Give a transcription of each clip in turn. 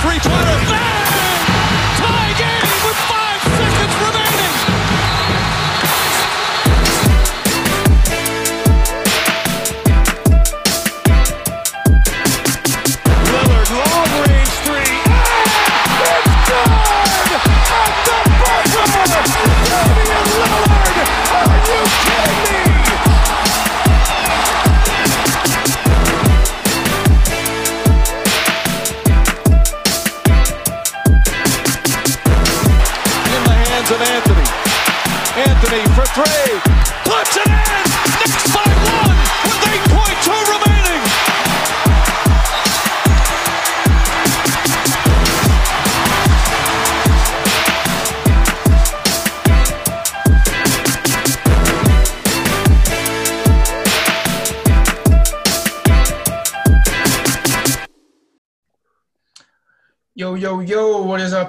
three-pointer. Bang!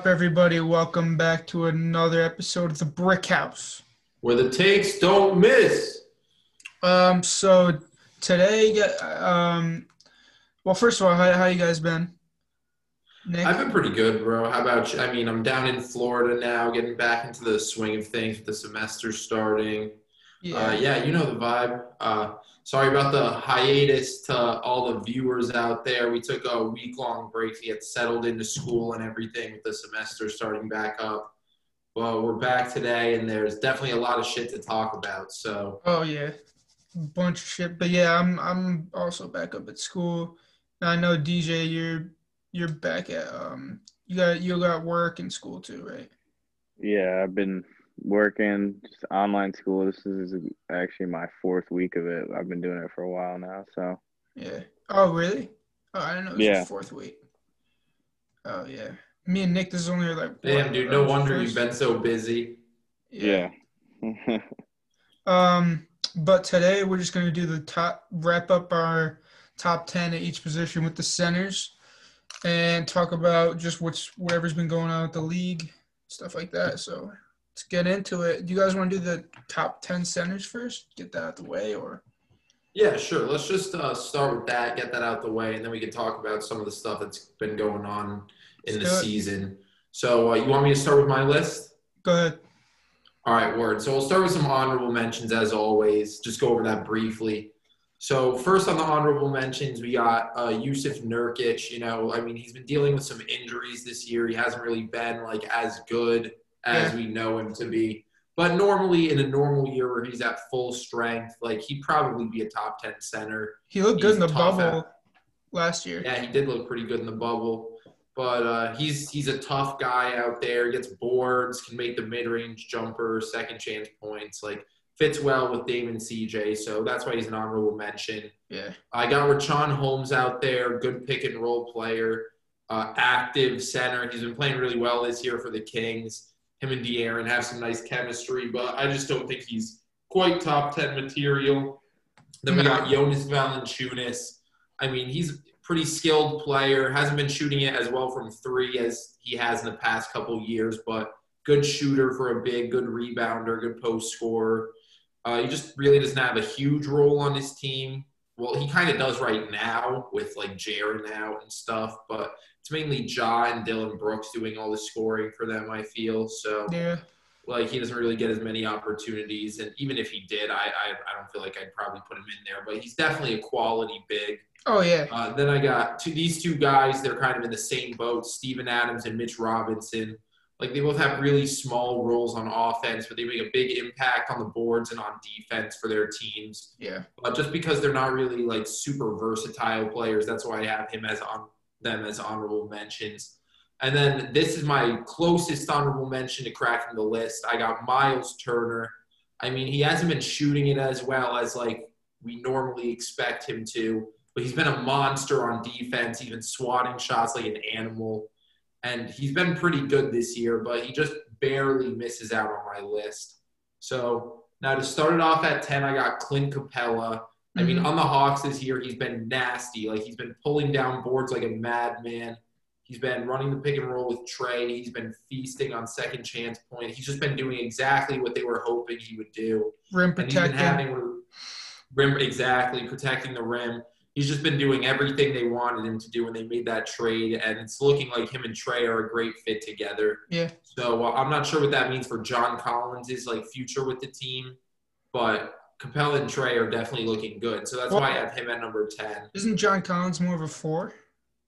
Everybody? Welcome back to another episode of the Brick House. where the takes don't miss. Um, so today, um, well, first of all, how, how you guys been? Nick? I've been pretty good, bro. How about you? I mean, I'm down in Florida now, getting back into the swing of things with the semester starting. yeah. Uh, yeah, you know the vibe. Uh, sorry about the hiatus to all the viewers out there. We took a week long break to get settled into school and everything with the semester starting back up. But we're back today, and there's definitely a lot of shit to talk about. So, Oh yeah, bunch of shit. But yeah, I'm I'm also back up at school. Now I know DJ, you're you're back at um you got you got work and school too, right? Yeah, I've been working just online school. This is actually my fourth week of it. I've been doing it for a while now. So Yeah. Oh really? Oh, I do not know it was Yeah. your fourth week. Oh yeah. Me and Nick, this is only like damn, what, dude, no wonder first- you've been so busy. yeah, Um, but today we're just gonna do the top wrap up our top ten at each position with the centers, and talk about just what's whatever's been going on with the league, stuff like that. So let's get into it. Do you guys want to do the top ten centers first? Get that out the way, or Yeah, sure. Let's just uh, start with that, get that out the way, and then we can talk about some of the stuff that's been going on in Let's the season. So, uh, you want me to start with my list? go ahead. All right, word. So, we'll start with some honorable mentions as always. Just go over that briefly. So, first on the honorable mentions, we got uh, Yusuf Nurkic. You know, I mean, he's been dealing with some injuries this year. He hasn't really been like as good as Yeah. we know him to be. But normally, in a normal year where he's at full strength, like he'd probably be a top ten center. He looked good in the bubble last year. Yeah, he did look pretty good in the bubble. But uh, he's he's a tough guy out there. Gets boards, can make the mid range jumper, second chance points. Like fits well with Damon CJ, so that's why he's an honorable mention. Yeah. I got Richaun Holmes out there, good pick and roll player, uh, active center. He's been playing really well this year for the Kings. Him and De'Aaron have some nice chemistry, but I just don't think he's quite top ten material. Then we got Jonas Valanciunas. I mean, he's a pretty skilled player. Hasn't been shooting it as well from three as he has in the past couple years, but good shooter for a big, good rebounder, good post scorer. Uh, he just really doesn't have a huge role on his team. Well, he kind of does right now with like Jaren out and stuff, but it's mainly Ja and Dillon Brooks doing all the scoring for them. I feel so Yeah. like he doesn't really get as many opportunities, and even if he did, I I, I don't feel like I'd probably put him in there. But he's definitely a quality big. Oh yeah. Uh, then I got two, these two guys. They're kind of in the same boat: Steven Adams and Mitch Robinson. Like they both have really small roles on offense, but they make a big impact on the boards and on defense for their teams. Yeah. But just because they're not really like super versatile players, that's why I have him as on them as honorable mentions. And then this is my closest honorable mention to cracking the list. I got Miles Turner. I mean, he hasn't been shooting it as well as like we normally expect him to, but he's been a monster on defense. He's swatting shots like an animal. And he's been pretty good this year, but he just barely misses out on my list. So now to start it off at 10, I got Clint Capela. I mean, on the Hawks this year, he's been nasty. Like he's been pulling down boards like a madman. He's been running the pick and roll with Trey. He's been feasting on second chance point. He's just been doing exactly what they were hoping he would do. rim And protecting. having rim exactly protecting the rim. he's just been doing everything they wanted him to do when they made that trade, and it's looking like him and Trey are a great fit together. Yeah. So uh, I'm not sure what that means for John Collins' like future with the team, but Capela and Trey are definitely looking good. So that's why I have him at number ten. Isn't John Collins more of a four?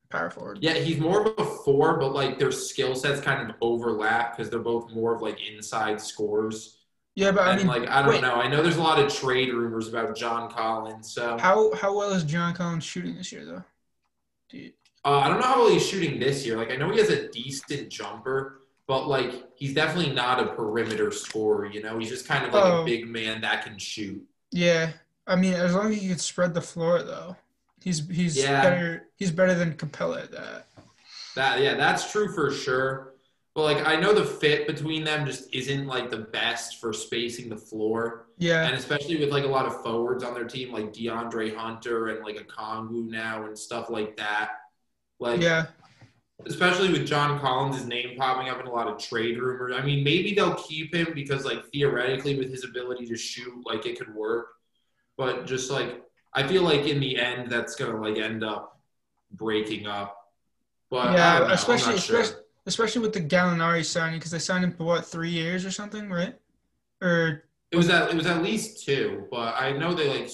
Power forward. Yeah, he's more of a four, but like their skill sets kind of overlap because they're both more of like inside scores. Yeah, but I mean, like I don't wait. know. I know there's a lot of trade rumors about John Collins. So how how well is John Collins shooting this year though? Dude. uh, I don't know how well he's shooting this year. Like I know he has a decent jumper, but like he's definitely not a perimeter scorer. You know, he's just kind of like Oh. a big man that can shoot. Yeah, I mean, as long as he can spread the floor though, he's he's Yeah. better. He's better than Capela at that. That yeah, that's true for sure. But like I know the fit between them just isn't like the best for spacing the floor. Yeah, And especially with like a lot of forwards on their team, like DeAndre Hunter and like Okongwu now and stuff like that. Like, yeah, especially with John Collins' name popping up in a lot of trade rumors. I mean, maybe they'll keep him because like theoretically with his ability to shoot, like it could work. But just like I feel like in the end, that's gonna like end up breaking up. But yeah. don't know. I'm especially sure. especially especially with the Gallinari signing because they signed him for what three years or something, right? Or It was at it was at least two, but I know they like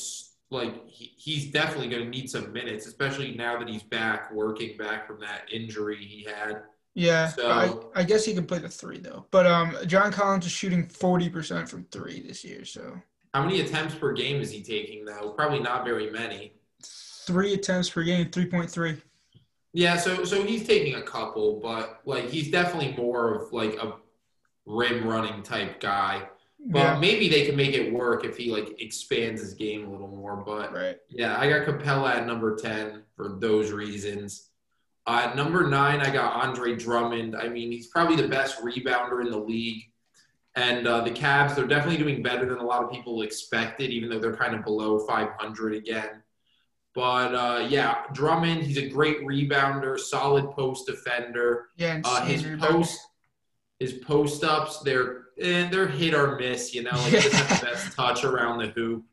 like he, he's definitely going to need some minutes, especially now that he's back working back from that injury he had. yeah, So- I I guess he can play the three though. But um, John Collins is shooting forty percent from three this year, so How many attempts per game is he taking though? Probably not very many. three attempts per game, three point three. Yeah, so so he's taking a couple, but like he's definitely more of like a rim running type guy. But Yeah, maybe they can make it work if he like expands his game a little more. But right. Yeah, I got Capela at number 10 for those reasons. Uh, at number nine, I got Andre Drummond. I mean, he's probably the best rebounder in the league. And uh, the Cavs, they're definitely doing better than a lot of people expected, even though they're kind of below 500 again. But uh, yeah, Drummond, he's a great rebounder, solid post defender. Yeah, and Uh, his post, his post ups, they're eh, they're hit or miss. You know, like he doesn't have the best touch around the hoop,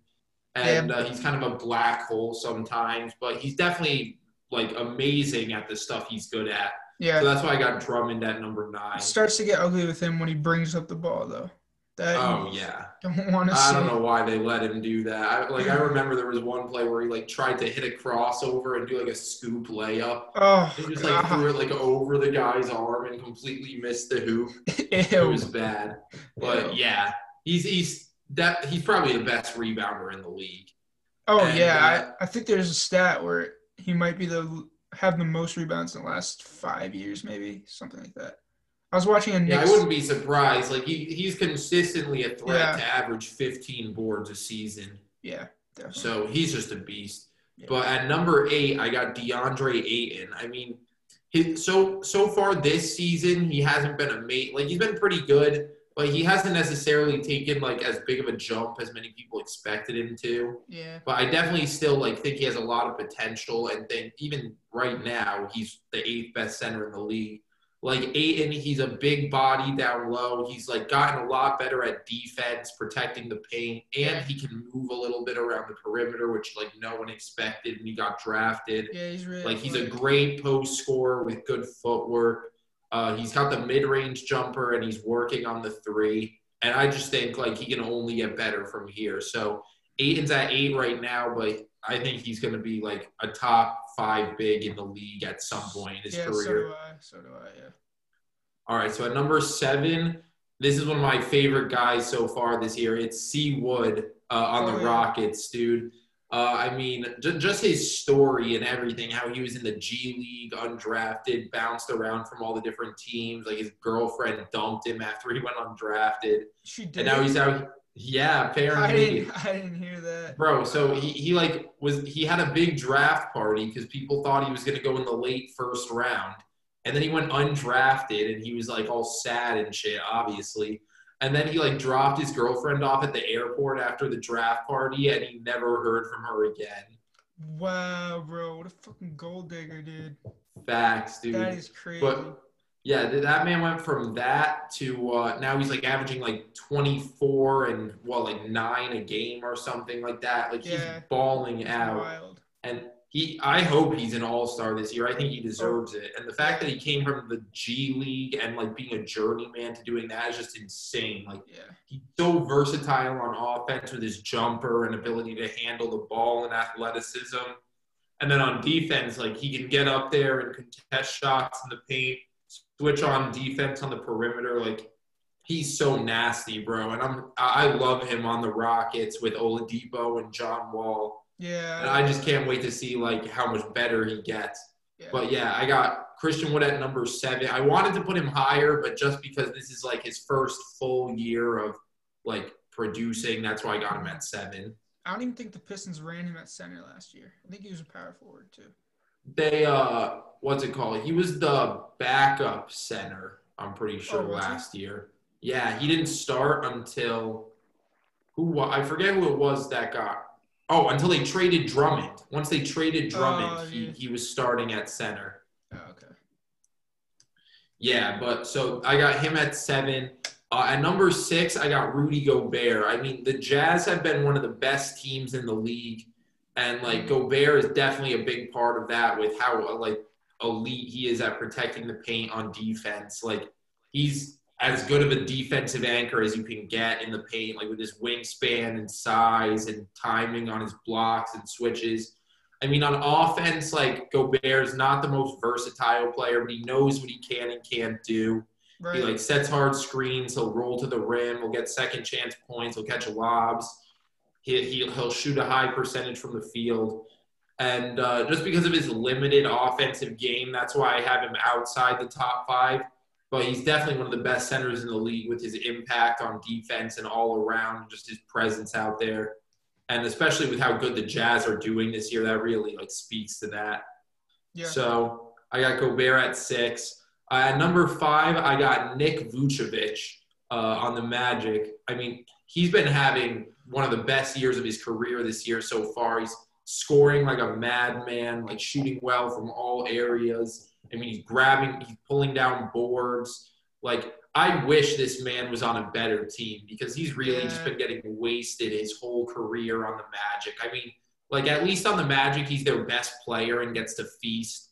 and uh, he's kind of a black hole sometimes. But he's definitely like amazing at the stuff he's good at. Yeah, So that's why I got Drummond at number nine. it starts to get ugly with him when he brings up the ball though. That Oh yeah, don't want to I see. don't know why they let him do that. I, like I remember there was one play where he like tried to hit a crossover and do like a scoop layup. Oh, He just like God. threw it like over the guy's arm and completely missed the hoop. It was bad. But yeah, he's he's that he's probably the best rebounder in the league. Oh And, yeah, uh, I, I think there's a stat where he might be the have the most rebounds in the last five years, maybe something like that. I was watching a Yeah, I wouldn't be surprised. Like he, he's consistently a threat Yeah. to average 15 boards a season. yeah, definitely. So he's just a beast. Yeah. But at number eight, I got DeAndre Ayton. I mean, his, so so far this season, he hasn't been a mate. Like he's been pretty good, but he hasn't necessarily taken like as big of a jump as many people expected him to. yeah, But I definitely still like think he has a lot of potential, and think even right now he's the eighth best center in the league. Like Ayton, he's a big body down low. He's like gotten a lot better at defense, protecting the paint, and he can move a little bit around the perimeter, which like no one expected when he got drafted. yeah, he's really Like he's a great post scorer with good footwork. Uh, he's got the mid-range jumper and he's working on the three. And I just think like he can only get better from here. So Ayton's at eight right now, but I think he's going to be like a top five big in the league at some point in his yeah. So career. do I. So do I. Yeah. All right, so at number seven, this is one of my favorite guys so far this year. It's C. Wood uh, on Oh, the yeah. Rockets, dude. Uh, I mean, j- just his story and everything, how he was in the G League, undrafted, bounced around from all the different teams. Like his girlfriend dumped him after he went undrafted, She did. and now he's out. Yeah, I apparently, didn't. I didn't hear that. bro. So he, he like was he had a big draft party because people thought he was gonna go in the late first round, and then he went undrafted and he was like all sad and shit, obviously. And then he like dropped his girlfriend off at the airport after the draft party, and he never heard from her again. Wow, bro, what a fucking gold digger, dude. Facts, dude. That is crazy. But yeah, that man went from that to uh, now he's like averaging like 24 and what like nine a game or something like that. Like Yeah. he's balling out. wild. and he I hope he's an all-star this year. I think he deserves it. And the fact that he came from the G League and like being a journeyman to doing that is just insane. Like Yeah. he's so versatile on offense with his jumper and ability to handle the ball and athleticism. And then on defense, like he can get up there and contest shots in the paint, switch on defense on the perimeter. Like he's so nasty, bro. And I'm I love him on the Rockets with Oladipo and John Wall. Yeah. And I just can't wait to see like how much better he gets. Yeah. But yeah, I got Christian Wood at number seven. I wanted to put him higher, but just because this is like his first full year of like producing, that's why I got him at seven. I don't even think the Pistons ran him at center last year. I think he was a power forward too. They uh what's it called? He was the backup center, I'm pretty sure, Oh, was he? last year. Yeah, he didn't start until who I forget who it was that got Oh, until they traded Drummond. Once they traded Drummond, Oh, he, he was starting at center. Oh, okay. Yeah, but so I got him at seven. Uh, at number six, I got Rudy Gobert. I mean, the Jazz have been one of the best teams in the league, and like Gobert is definitely a big part of that with how like elite he is at protecting the paint on defense. Like he's as good of a defensive anchor as you can get in the paint, like with his wingspan and size and timing on his blocks and switches. I mean, on offense, like Gobert is not the most versatile player, but he knows what he can and can't do. Right. He like sets hard screens. He'll roll to the rim. He'll get second chance points. He'll catch lobs. He, he'll shoot a high percentage from the field. And uh, just because of his limited offensive game, that's why I have him outside the top five. But he's definitely one of the best centers in the league with his impact on defense and all around, just his presence out there. And especially with how good the Jazz are doing this year, that really like speaks to that. yeah. So I got Gobert at six. Uh, at number five, I got Nick Vucevic uh, on the Magic. I mean, he's been having one of the best years of his career this year so far. He's scoring like a madman, like shooting well from all areas. I mean, he's grabbing, he's pulling down boards. Like, I wish this man was on a better team because he's really just been getting wasted his whole career on the Magic. I mean, like at least on the Magic, he's their best player and gets to feast.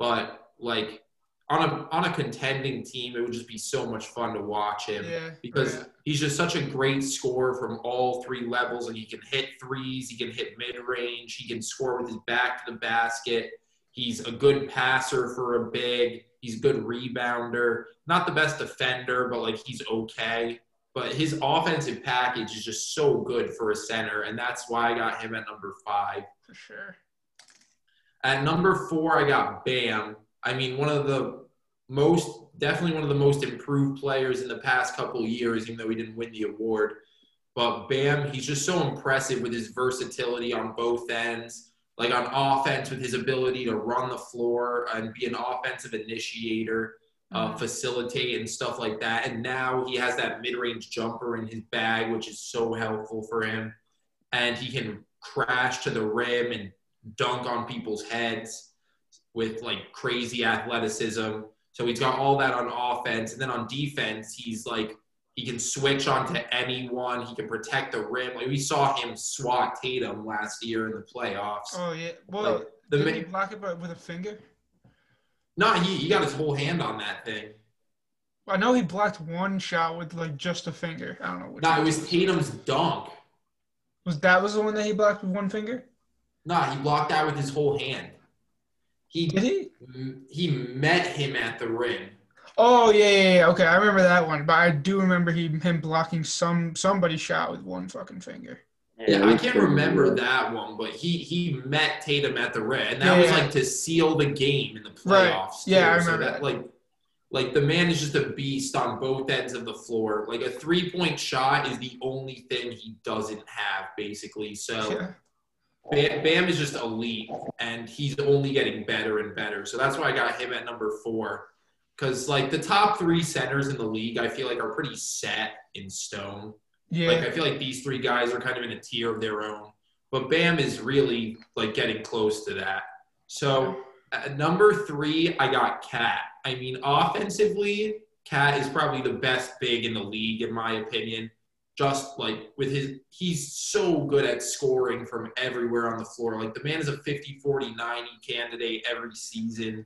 But like on a on a contending team, it would just be so much fun to watch him yeah. because right. he's just such a great scorer from all three levels. Like he can hit threes, he can hit mid range, he can score with his back to the basket. He's a good passer for a big. He's a good rebounder. Not the best defender, but like he's okay. But his offensive package is just so good for a center, and that's why I got him at number five. for sure. At number four, I got Bam. I mean, one of the most, definitely one of the most improved players in the past couple of years, even though he didn't win the award. But Bam, he's just so impressive with his versatility on both ends. Like on offense, with his ability to run the floor and be an offensive initiator, uh, Mhm. facilitate, and stuff like that. And now he has that mid range jumper in his bag, which is so helpful for him. And he can crash to the rim and dunk on people's heads with like crazy athleticism. So he's got all that on offense. And then on defense, he's like, he can switch onto anyone. He can protect the rim. Like we saw him swat Tatum last year in the playoffs. Oh yeah. Well, Like, the did ma- he block it with a finger? no, he, he got his whole hand on that thing. I know he blocked one shot with like just a finger. I don't know. No, one. it was Tatum's dunk. was that was the one that he blocked with one finger? No, he blocked that with his whole hand. He Did he? he met him at the ring. Oh yeah, yeah, yeah. Okay, I remember that one, but I do remember he him blocking some somebody's shot with one fucking finger. Yeah, I can't remember that one, but he he met Tatum at the rim, and that Yeah, was yeah. like to seal the game in the Right. playoffs. Yeah, I too. So remember that. Like, like the man is just a beast on both ends of the floor. Like a three point shot is the only thing he doesn't have, basically. So Yeah. Bam, Bam is just elite, and he's only getting better and better. So that's why I got him at number four. Because like the top three centers in the league, I feel like are pretty set in stone. Yeah. Like I feel like these three guys are kind of in a tier of their own. But Bam is really like getting close to that. So at number three, I got KAT. I mean, offensively, KAT is probably the best big in the league, in my opinion. Just like with his he's so good at scoring from everywhere on the floor. Like the man is a 50 40 90 candidate every season.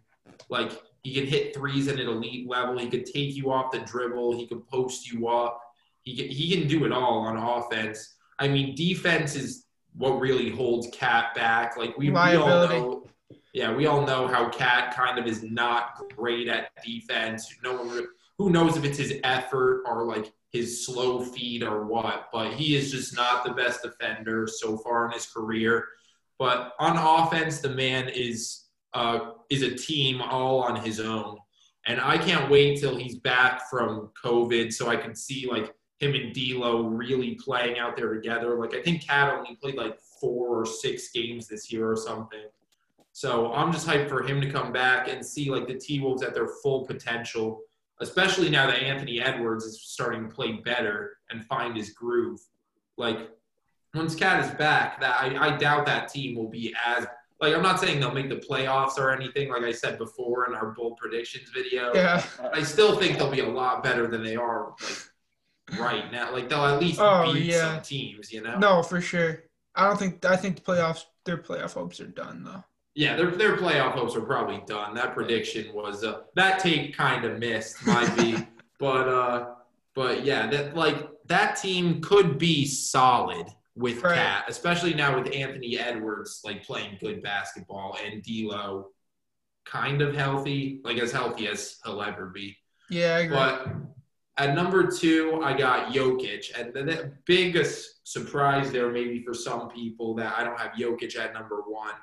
Like he can hit threes at an elite level. He could take you off the dribble. He could post you up. He can, he can do it all on offense. I mean, defense is what really holds KAT back. Like we, we all know, yeah, we all know how KAT kind of is not great at defense. No one, who knows if it's his effort or like his slow feet or what, but he is just not the best defender so far in his career. But on offense, the man is uh, is a team all on his own, and I can't wait till he's back from COVID so I can see like him and D'Lo really playing out there together. Like I think KAT only played like four or six games this year or something. So I'm just hyped for him to come back and see like the T Wolves at their full potential, especially now that Anthony Edwards is starting to play better and find his groove. Like once KAT is back, that I, I doubt that team will be as like I'm not saying they'll make the playoffs or anything, like I said before in our bold predictions video. Yeah. I still think they'll be a lot better than they are like right now. Like they'll at least Oh, beat yeah. some teams, you know? No, for sure. I don't think I think the playoffs their playoff hopes are done though. Yeah, their their playoff hopes are probably done. That prediction was uh, that take kind of missed, might be, but uh, but yeah, that like that team could be solid with Right. KAT, especially now with Anthony Edwards like playing good basketball and D'Lo kind of healthy, like as healthy as he'll ever be. Yeah, I agree. But at number two, I got Jokic, and the the biggest surprise there maybe for some people that I don't have Jokic at number one.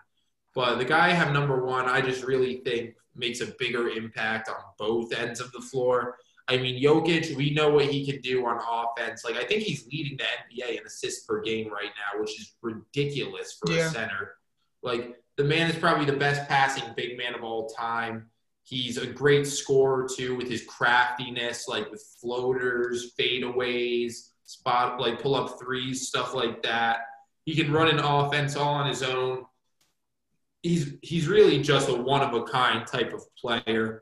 But the guy I have number one, I just really think makes a bigger impact on both ends of the floor. I mean, Jokic, we know what he can do on offense. Like, I think he's leading the NBA in assists per game right now, which is ridiculous for Yeah. a center. Like, the man is probably the best passing big man of all time. He's a great scorer too with his craftiness, like with floaters, fadeaways, spot like pull up threes, stuff like that. He can run an offense all on his own. He's he's really just a one of a kind type of player.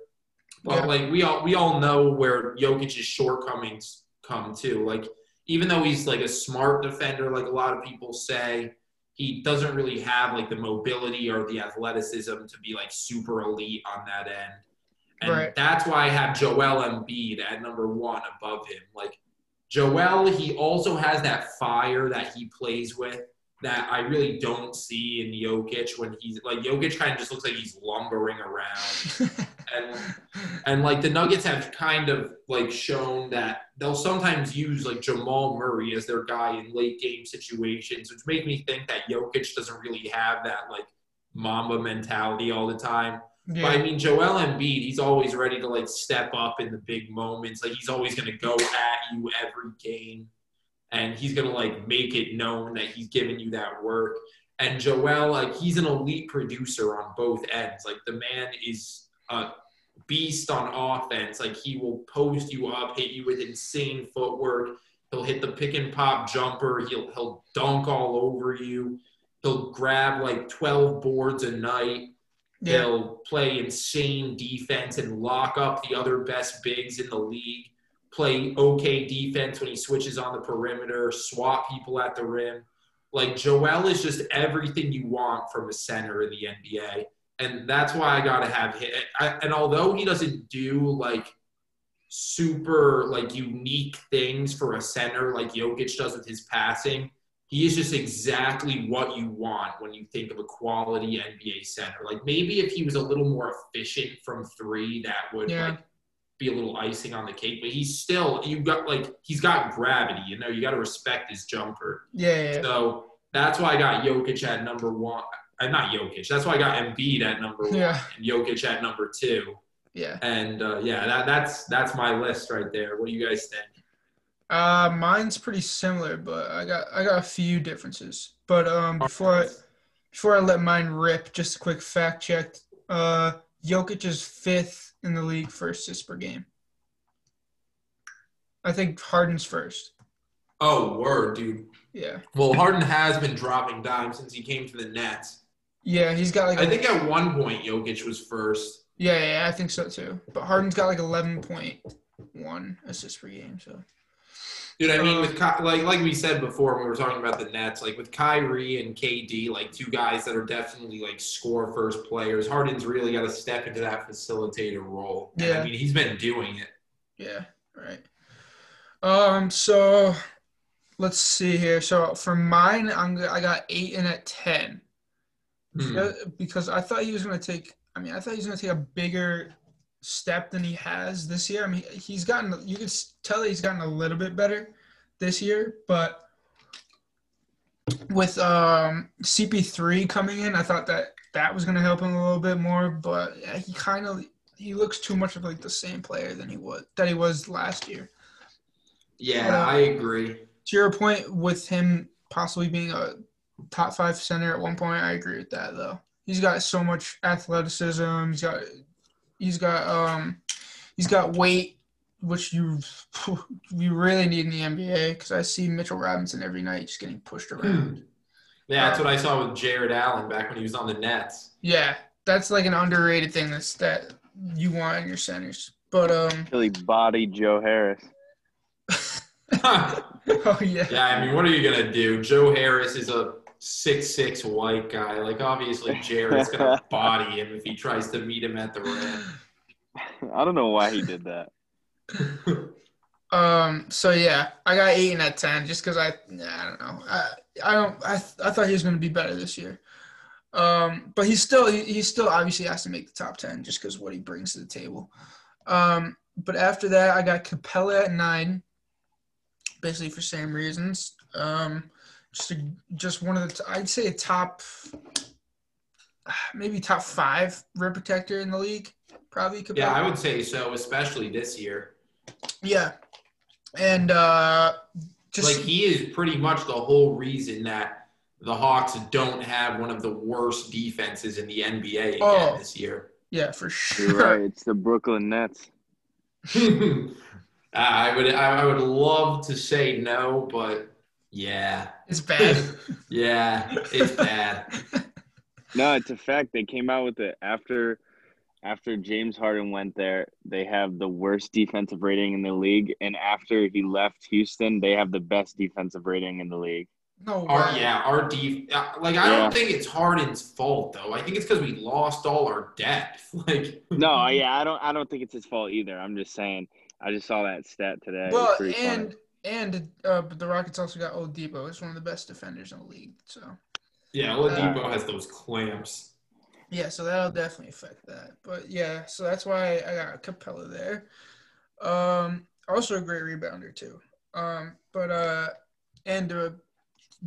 But Yeah. like we all we all know where Jokic's shortcomings come too. Like even though he's like a smart defender, like a lot of people say, he doesn't really have like the mobility or the athleticism to be like super elite on that end. And Right. that's why I have Joel Embiid at number one above him. Like Joel, he also has that fire that he plays with that I really don't see in Jokic when he's like Jokic kind of just looks like he's lumbering around. And and like the Nuggets have kind of like shown that they'll sometimes use like Jamal Murray as their guy in late game situations, which make me think that Jokic doesn't really have that like Mamba mentality all the time. But I mean, Joel Embiid, he's always ready to like step up in the big moments. Like he's always going to go at you every game, and he's going to like make it known that he's giving you that work. And Joel, like he's an elite producer on both ends. Like the man is a beast on offense. Like he will post you up, hit you with insane footwork. He'll hit the pick and pop jumper. He'll he'll dunk all over you. He'll grab like 12 boards a night. yeah. They'll play insane defense and lock up the other best bigs in the league. Play okay defense when he switches on the perimeter, swat people at the rim. Like Joel is just everything you want from a center in the NBA, and that's why I gotta have him. I, and although he doesn't do like super like unique things for a center like Jokic does with his passing, he is just exactly what you want when you think of a quality NBA center. Like maybe if he was a little more efficient from three, that would Yeah. like be a little icing on the cake. But he's still you've got like he's got gravity. You know, you got to respect his jumper. Yeah, yeah. So that's why I got Jokic at number one. Uh, not Jokic. That's why I got Embiid at number one Yeah. and Jokic at number two. yeah. And uh, yeah, that, that's that's my list right there. What do you guys think? Uh, mine's pretty similar, but I got I got a few differences. But um, before I, before I let mine rip, just a quick fact check. Uh, Jokic is fifth in the league for assists per game. I think Harden's first. Oh, word, dude. Yeah, Well, Harden has been dropping dimes since he came to the Nets. yeah, he's got like I a- think at one point Jokic was first. yeah, yeah, yeah, I think so too. But Harden's got like eleven point one assists per game. So Dude, I mean, Uh, with Ky- like like we said before when we were talking about the Nets, like with Kyrie and KD, like two guys that are definitely like score first players. Harden's really got to step into that facilitator role. And, Yeah. I mean, he's been doing it. Yeah, right. Um, so let's see here. So for mine, I'm I got eight and at ten. Uh, because I thought he was gonna take. I mean, I thought he was gonna take a bigger step than he has this year. I mean, he's gotten. You can tell he's gotten a little bit better this year, but with um CP3 coming in, I thought that that was gonna help him a little bit more. But yeah, he kind of he looks too much of like the same player than he was that he was last year. Yeah, Uh, I agree. To your point with him possibly being a top five center at one point, I agree with that though. He's got so much athleticism. He's got he's got um he's got weight, which you you really need in the NBA because I see Mitchell Robinson every night just getting pushed around. Yeah, that's what I saw with Jarrett Allen back when he was on the Nets. Yeah, that's like an underrated thing that's that you want in your centers. But um, Till he bodied Joe Harris. oh yeah, Yeah, I mean, what are you gonna do? Joe Harris is a six six white guy. Like, obviously, Jarrett's gonna body him if he tries to meet him at the rim. I don't know why he did that. Um. So yeah, I got eight and at ten just because I nah, I don't know I I don't I I thought he was going to be better this year. Um. But he's still he, he still obviously has to make the top ten just because what he brings to the table. Um. But after that, I got Capela at nine. Basically for same reasons. Um. Just a, just one of the t- I'd say a top maybe top five rim protector in the league. Probably Capela. yeah, I would say so, especially this year. Yeah. And uh just like he is pretty much the whole reason that the Hawks don't have one of the worst defenses in the NBA again Oh. this year. yeah, for You're sure. right. It's the Brooklyn Nets. I would I would love to say no, but yeah, It's bad. yeah, it's bad. No, it's a fact. They came out with it after after James Harden went there. They have the worst defensive rating in the league, and after he left Houston, they have the best defensive rating in the league. no Our yeah, our def uh, like I Yeah. don't think it's Harden's fault though. I think it's because we lost all our depth. Like No, yeah, I don't. I don't think it's his fault either. I'm just saying. I just saw that stat today. Well, pretty funny. And and uh, the Rockets also got Oladipo. He's one of the best defenders in the league. So yeah, Oladipo has those clamps. yeah, so that'll definitely affect that. But yeah, so that's why I got Capela there. Um, also a great rebounder too. Um, but uh, and a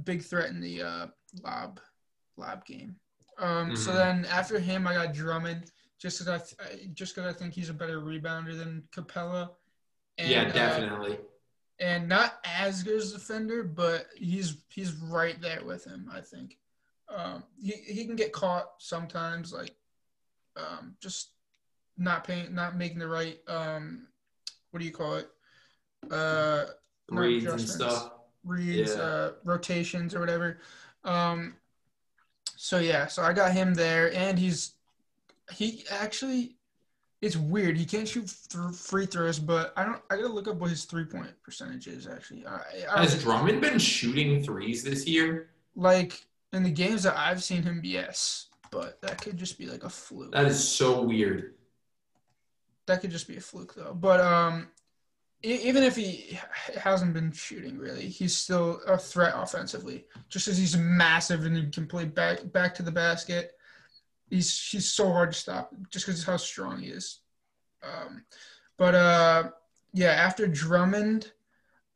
big threat in the uh lob lob game. Um, so Mhm. then after him, I got Drummond. Just because I, th- I just because I think he's a better rebounder than Capela. yeah, uh, definitely. And not as good as defender, but he's he's right there with him. I think um, he he can get caught sometimes, like um, just not paying, not making the right um, what do you call it? Uh, Reads and stuff. reads, Yeah. uh, rotations or whatever. Um, so yeah, so I got him there, and he's he actually it's weird. He can't shoot th- free throws, but I don't. I gotta look up what his three point percentage is actually. I, I, Has Drummond been shooting threes this year? like in the games that I've seen him, yes, but that could just be like a fluke. That is so weird. that could just be a fluke though. But um, even if he hasn't been shooting really, he's still a threat offensively. Just as he's massive and he can play back back to the basket. He's he's so hard to stop just because of how strong he is. Um, but uh, yeah, after Drummond,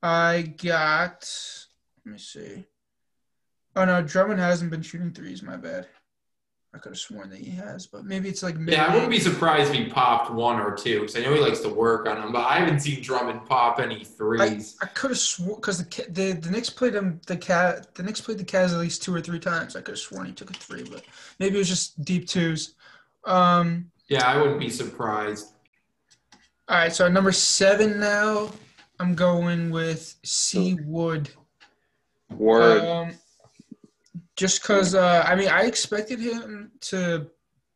I got. Let me see. Oh no, Drummond hasn't been shooting threes. My bad. I could have sworn that he has, but maybe it's like Yeah, I wouldn't be surprised if he popped one or two because I know he likes to work on them, but I haven't seen Drummond pop any threes. I could have sworn because the, Ca- the the Knicks played him the cat the Knicks played the Cavs at least two or three times. I could have sworn he took a three, but maybe it was just deep twos. Um, yeah, I wouldn't be surprised. all right, so at number seven now, I'm going with C Wood. Word. Um, just because uh, I mean I expected him to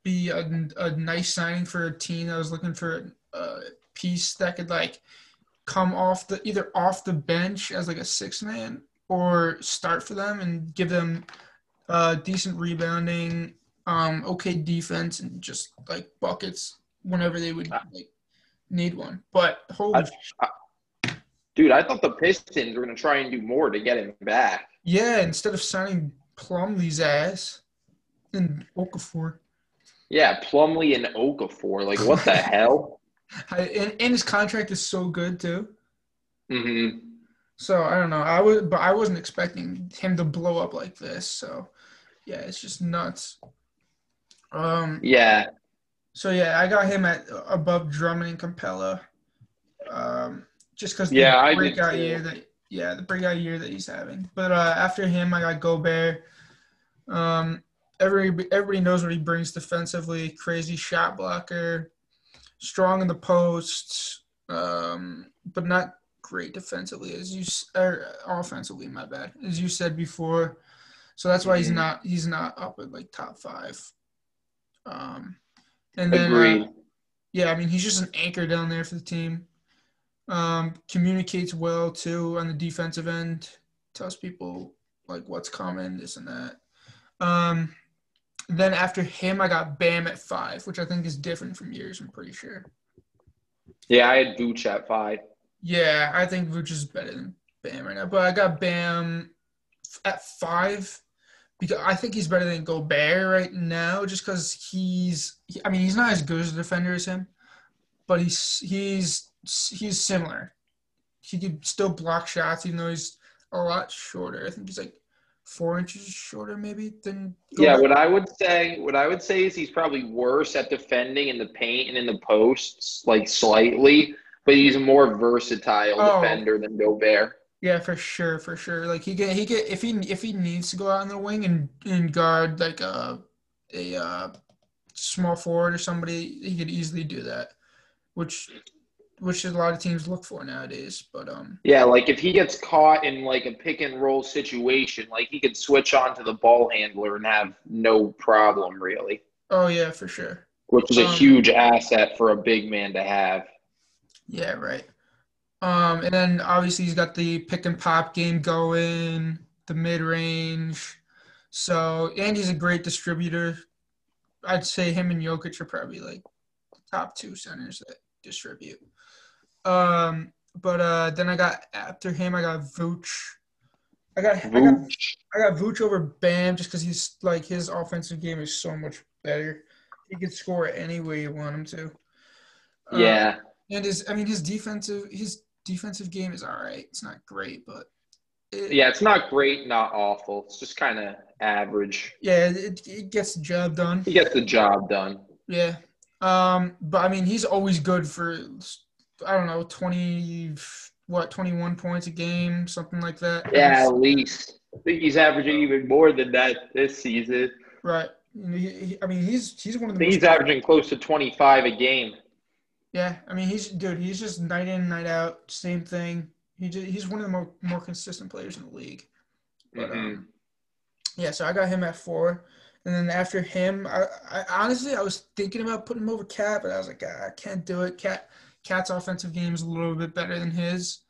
be a, a nice signing for a team that was looking for a piece that could like come off the either off the bench as like a six man or start for them and give them uh, decent rebounding, um, okay defense, and just like buckets whenever they would like need one. But holy I- Dude, I thought the Pistons were going to try and do more to get him back. yeah, instead of signing Plumlee's ass and Okafor, Yeah, Plumlee and Okafor. Like, what the hell? I, and, and his contract is so good too. hmm So I don't know. I was, but I wasn't expecting him to blow up like this. So yeah, it's just nuts. Um. Yeah. So yeah, I got him at above Drummond and Capela. Um, just because Yeah, I the did breakout year that yeah the breakout year that he's having. But uh, after him, I got Gobert. Um, every everybody knows what he brings defensively. Crazy shot blocker, strong in the post, um, but not great defensively as you or offensively. My bad, as you said before. So that's why he's Mhm. not he's not up at like top five. Um, and then uh, yeah, I mean he's just an anchor down there for the team. Um, communicates well too on the defensive end. Tells people like what's coming, this and that. Um, then after him, I got Bam at five, which I think is different from yours. I'm pretty sure. Yeah, I had Vooch at five. Yeah, I think Vooch is better than Bam right now, but I got Bam at five because I think he's better than Gobert right now, just because he's. I mean, he's not as good as a defender as him, but he's he's he's similar. He could still block shots, even though he's a lot shorter. I think he's like four inches shorter, maybe than. Yeah, what I would say, what I would say is he's probably worse at defending in the paint and in the posts, like slightly, but he's a more versatile Oh. defender than Gobert. Yeah, for sure, for sure. Like he can, he can if he if he needs to go out on the wing and, and guard like a a uh, small forward or somebody, he could easily do that, which which a lot of teams look for nowadays. But um, Yeah, like if he gets caught in like a pick and roll situation, like he could switch on to the ball handler and have no problem really, oh yeah, for sure. which is a Um, huge asset for a big man to have. Yeah, right. Um, and then obviously he's got the pick and pop game going, the mid range. So Andy's a great distributor. I'd say him and Jokic are probably like top two centers that distribute. Um, but uh, then I got after him, I got Vooch. I got I got Vooch. I got Vooch over Bam just because he's like his offensive game is so much better. He can score any way you want him to. Um, Yeah. and his, I mean, his defensive, his defensive game is all right. It's not great, but it, Yeah, it's not great, not awful. It's just kind of average. yeah, it, it gets the job done. He gets the job done. Yeah. Um, but I mean, he's always good for, I don't know, twenty, what, twenty-one points a game, something like that. Yeah, at least. I think he's averaging even more than that this season. Right. I mean, he's he's one of the he's averaging close to 25 a game. yeah. I mean, he's dude. He's just night in, night out, same thing. He just, he's one of the more more consistent players in the league. But Mhm. um, yeah, so I got him at four, and then after him, I, I honestly I was thinking about putting him over KAT, but I was like, "Ah, I can't do it. KAT KAT's offensive game is a little bit better than his,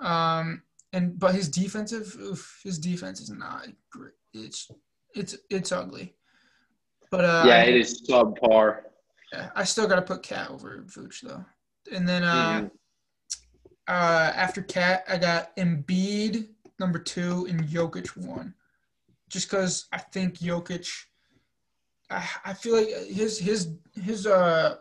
um, and but his defensive, oof, his defense is not great. It's it's it's ugly. But uh, yeah, it is subpar. yeah, I still got to put KAT over Vooch though, and then uh, Mhm. uh, after KAT, I got Embiid number two and Jokic one, just because I think Jokic. I, I feel like his his his uh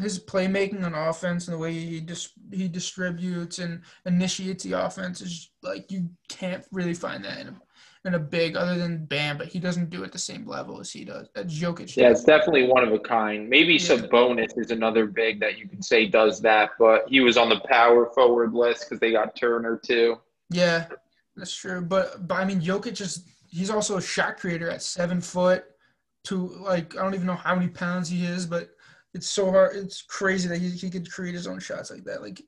his playmaking on offense and the way he dis- he distributes and initiates the offense is like you can't really find that in a in a big other than Bam, but he doesn't do it at the same level as he does as Jokic. Yeah, it's definitely one of a kind. Maybe Yeah. Sabonis is another big that you could say does that, but he was on the power forward list because they got Turner too. Yeah, that's true. But but I mean, Jokic is he's also a shot creator at seven foot. To like, I don't even know how many pounds he is, but it's so hard. It's crazy that he, he could create his own shots like that. Like,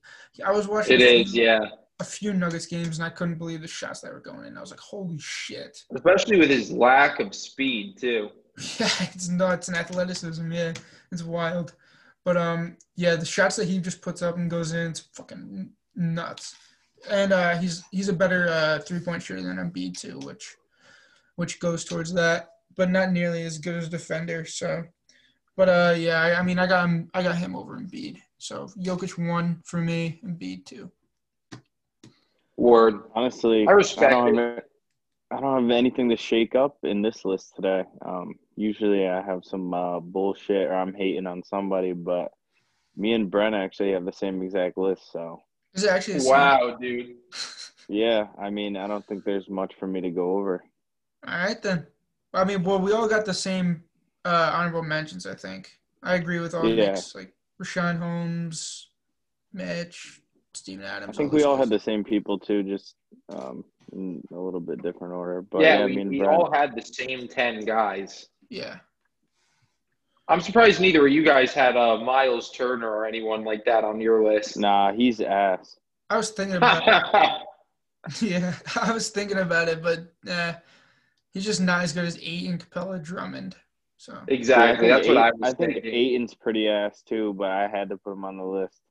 I was watching It is, a few, yeah. a few Nuggets games and I couldn't believe the shots that were going in. I was like, holy shit! Especially with his lack of speed too. Yeah, it's nuts and athleticism. Yeah, it's wild. But um, yeah, the shots that he just puts up and goes in, it's fucking nuts. And uh, he's he's a better uh, three point shooter than Embiid too, which which goes towards that, but not nearly as good as defender. So, but uh, yeah, I, I mean, I got him, I got him over Embiid. So Jokic one for me, Embiid two. Word. Honestly, I respect don't have, I don't have anything to shake up in this list today. Um, usually I have some uh, bullshit or I'm hating on somebody, but me and Brent actually have the same exact list. So Is it actually? the same? Wow, dude. yeah, I mean, I don't think there's much for me to go over. All right then. I mean, well, we all got the same uh, honorable mentions. I think I agree with all Yeah. Nick's, like Richaun Holmes, Mitch, Steven Adams. I think those we all guys. had the same people too, just um, in a little bit different order. But yeah, yeah, we, me and we Brent. all had the same 10 guys. Yeah. I'm surprised neither of you guys had uh, Miles Turner or anyone like that on your list. Nah, he's ass. I was thinking about it. Yeah, I was thinking about it, but uh, he's just not as good as Ayton Capela Drummond. So exactly. Yeah, That's think what I was I think thinking. Ayton's pretty ass too, but I had to put him on the list.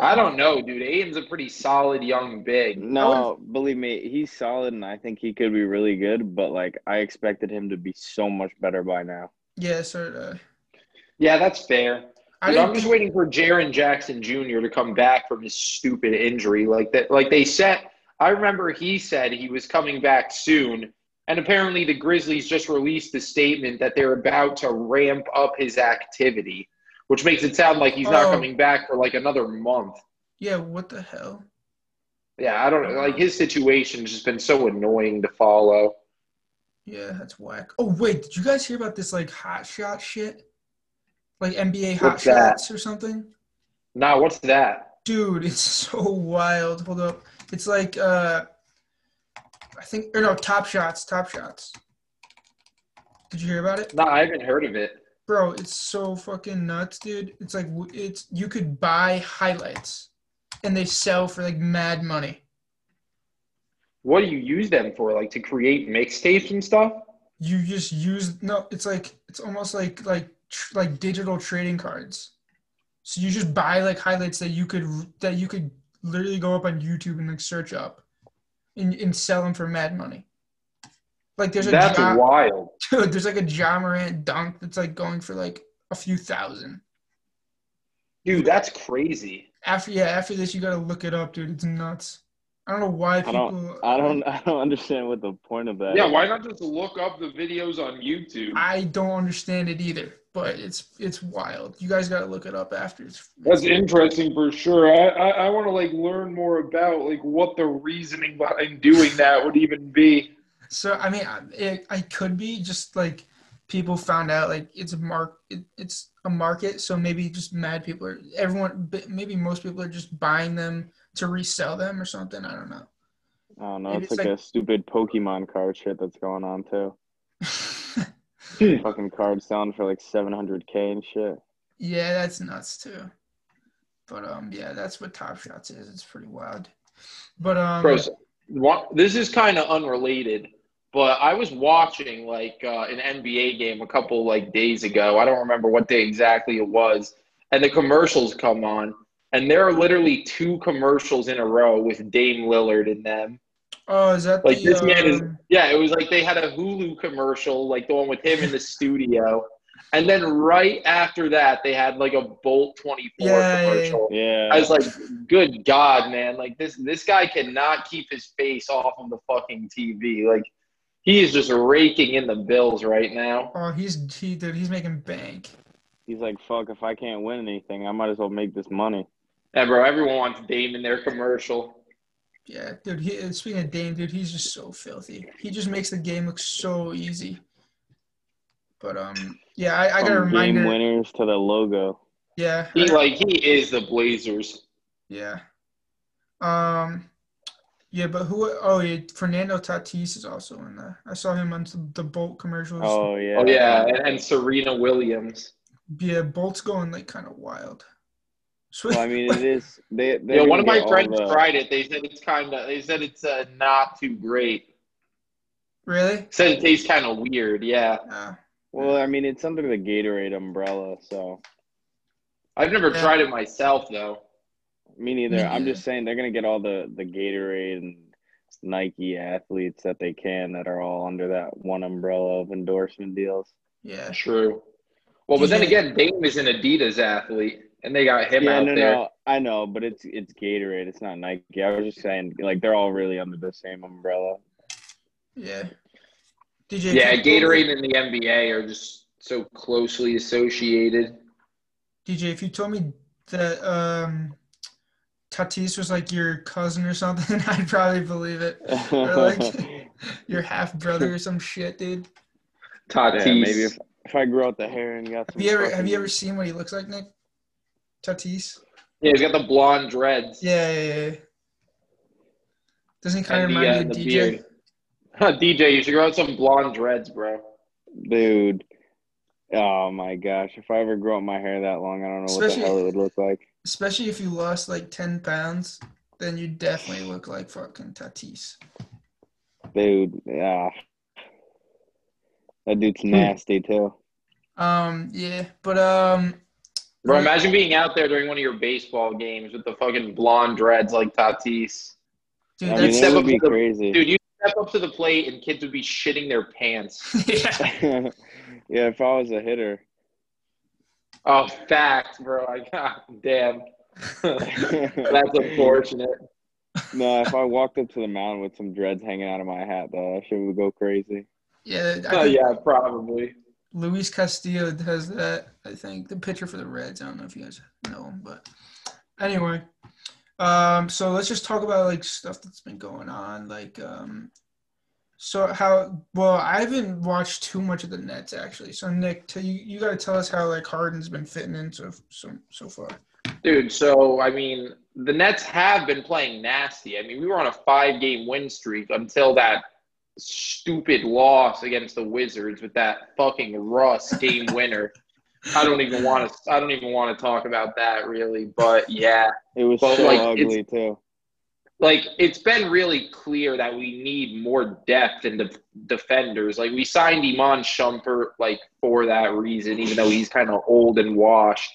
I don't know, dude. Ayton's a pretty solid young big. No, believe me, he's solid, and I think he could be really good. But like, I expected him to be so much better by now. Yeah, so uh, Yeah, that's fair. I I'm just waiting for Jaren Jackson Jr. to come back from his stupid injury. Like that, like they said. I remember he said he was coming back soon, and apparently the Grizzlies just released a statement that they're about to ramp up his activity, which makes it sound like he's not Oh. coming back for like another month. Yeah, what the hell? Yeah, I don't know. Like his situation's just been so annoying to follow. Yeah, that's whack. Oh wait, did you guys hear about this like hot shot shit? Like NBA hot What's that? shots or something? Nah, what's that? Dude, it's so wild. Hold up. It's like uh I think or no, top shots, top shots. Did you hear about it? No, I haven't heard of it. Bro, it's so fucking nuts, dude. It's like it's you could buy highlights and they sell for like mad money. What do you use them for? Like to create mixtapes and stuff? You just use no, it's like it's almost like like tr- like digital trading cards. So you just buy like highlights that you could that you could literally go up on YouTube and like search up and, and sell them for mad money. Like there's a That's Ja- wild. dude, there's like a Ja Morant dunk that's like going for like a few thousand. Dude, that's crazy. After yeah, after this you gotta look it up, dude. It's nuts. I don't know why I people. don't, I don't, I don't understand what the point of that. Yeah, is. why not just look up the videos on YouTube? I don't understand it either, but it's it's wild. You guys gotta look it up after. It's, That's interesting for sure. I, I, I want to like learn more about like what the reasoning behind doing that would even be. so I mean, I- it, I could be just like people found out like it's a mark. It, it's a market, so maybe just mad people are everyone. Maybe most people are just buying them to resell them or something. I don't know. I don't know. Maybe It's it's like, like- a stupid Pokemon card shit that's going on too. Fucking cards selling for like 700k and shit. Yeah, that's nuts too. But um, yeah, that's what Top Shots is. It's pretty wild. But um, Bro, so- wa- this is kind of unrelated, but I was watching like uh, an NBA game a couple like days ago. I don't remember what day exactly it was, and the commercials come on, and there are literally two commercials in a row with Dame Lillard in them. Oh, is that Like the, this man is um, yeah, it was like they had a Hulu commercial, like the one with him in the studio. And then right after that they had like a Bolt 24 Yeah, yeah, yeah. commercial. Yeah. I was like, good God, man. Like this this guy cannot keep his face off of the fucking TV. Like he is just raking in the bills right now. Oh, he's he dude. He's making bank. He's like, fuck, if I can't win anything, I might as well make this money. And bro, everyone wants Dame in their commercial. Yeah, dude. He, speaking of Dame, dude, he's just so filthy. He just makes the game look so easy. But um, yeah, I, I got a From game winners to the logo. Yeah, He like he is the Blazers. yeah. Um, yeah, but who? Oh, yeah, Fernando Tatis is also in there. I saw him on the Bolt commercials. Oh yeah. Oh yeah, and, and Serena Williams. Yeah, Bolt's going like kind of wild. So, Well, I mean, it is. They. Yeah, one of my friends the, tried it. They said it's kind of. They said it's uh, not too great. really? Said it tastes kind of weird. Yeah. Uh, Well, I mean, it's under the Gatorade umbrella, so I've never Yeah. tried it myself though. Me neither. Me I'm just saying they're gonna get all the the Gatorade and Nike athletes that they can that are all under that one umbrella of endorsement deals. Yeah. True. Well, but then again, Dame is an Adidas athlete, and they got him yeah, out no, there. no, I know, but it's it's Gatorade. It's not Nike. I was just saying, like they're all really under the same umbrella. Yeah. DJ. Yeah, can Gatorade and the NBA are just so closely associated. DJ, if you told me that um, Tatis was like your cousin or something, I'd probably believe it. Or like your half brother or some shit, dude. Tatis. Yeah, maybe if, if I grow out the hair and got some. Have you ever have you ever seen what he looks like, Nick? Tatis? yeah, he's got the blonde dreads. Yeah, yeah, yeah. Doesn't he kind of and the, remind uh, you of the DJ? beard. DJ, you should grow out some blonde dreads, bro. dude? Oh my gosh! If I ever grow up my hair that long, I don't know what the hell it would look like. Especially if you lost like ten pounds, then you definitely look like fucking Tatis. Dude, yeah. That Hmm. dude's nasty too. Um, yeah, but um, Bro, imagine being out there during one of your baseball games with the fucking blonde dreads like Tatis. dude, I You'd mean, step that up would be to the- crazy. Dude, you step up to the plate and kids would be shitting their pants. yeah. yeah, if I was a hitter. Oh, fact, bro. I got damn. That's unfortunate. no, if I walked up to the mound with some dreads hanging out of my hat, though, that shit would go crazy. Yeah, I Oh think yeah, probably. Luis Castillo has that. I think the pitcher for the Reds. I don't know if you guys know him, but anyway. Um, so let's just talk about like stuff that's been going on. Like, um, so how? Well, I haven't watched too much of the Nets actually. So Nick, tell you you got to tell us how like Harden's been fitting in so so so far. Dude, so I mean, the Nets have been playing nasty. I mean, we were on a five-game win streak until that stupid loss against the Wizards with that fucking Russ game winner. I don't even want to. I don't even want to talk about that really. But yeah, It was Well, so like, ugly too. like it's been really clear that we need more depth in the defenders. Like we signed Iman Shumpert like for that reason, even though he's kind of old and washed.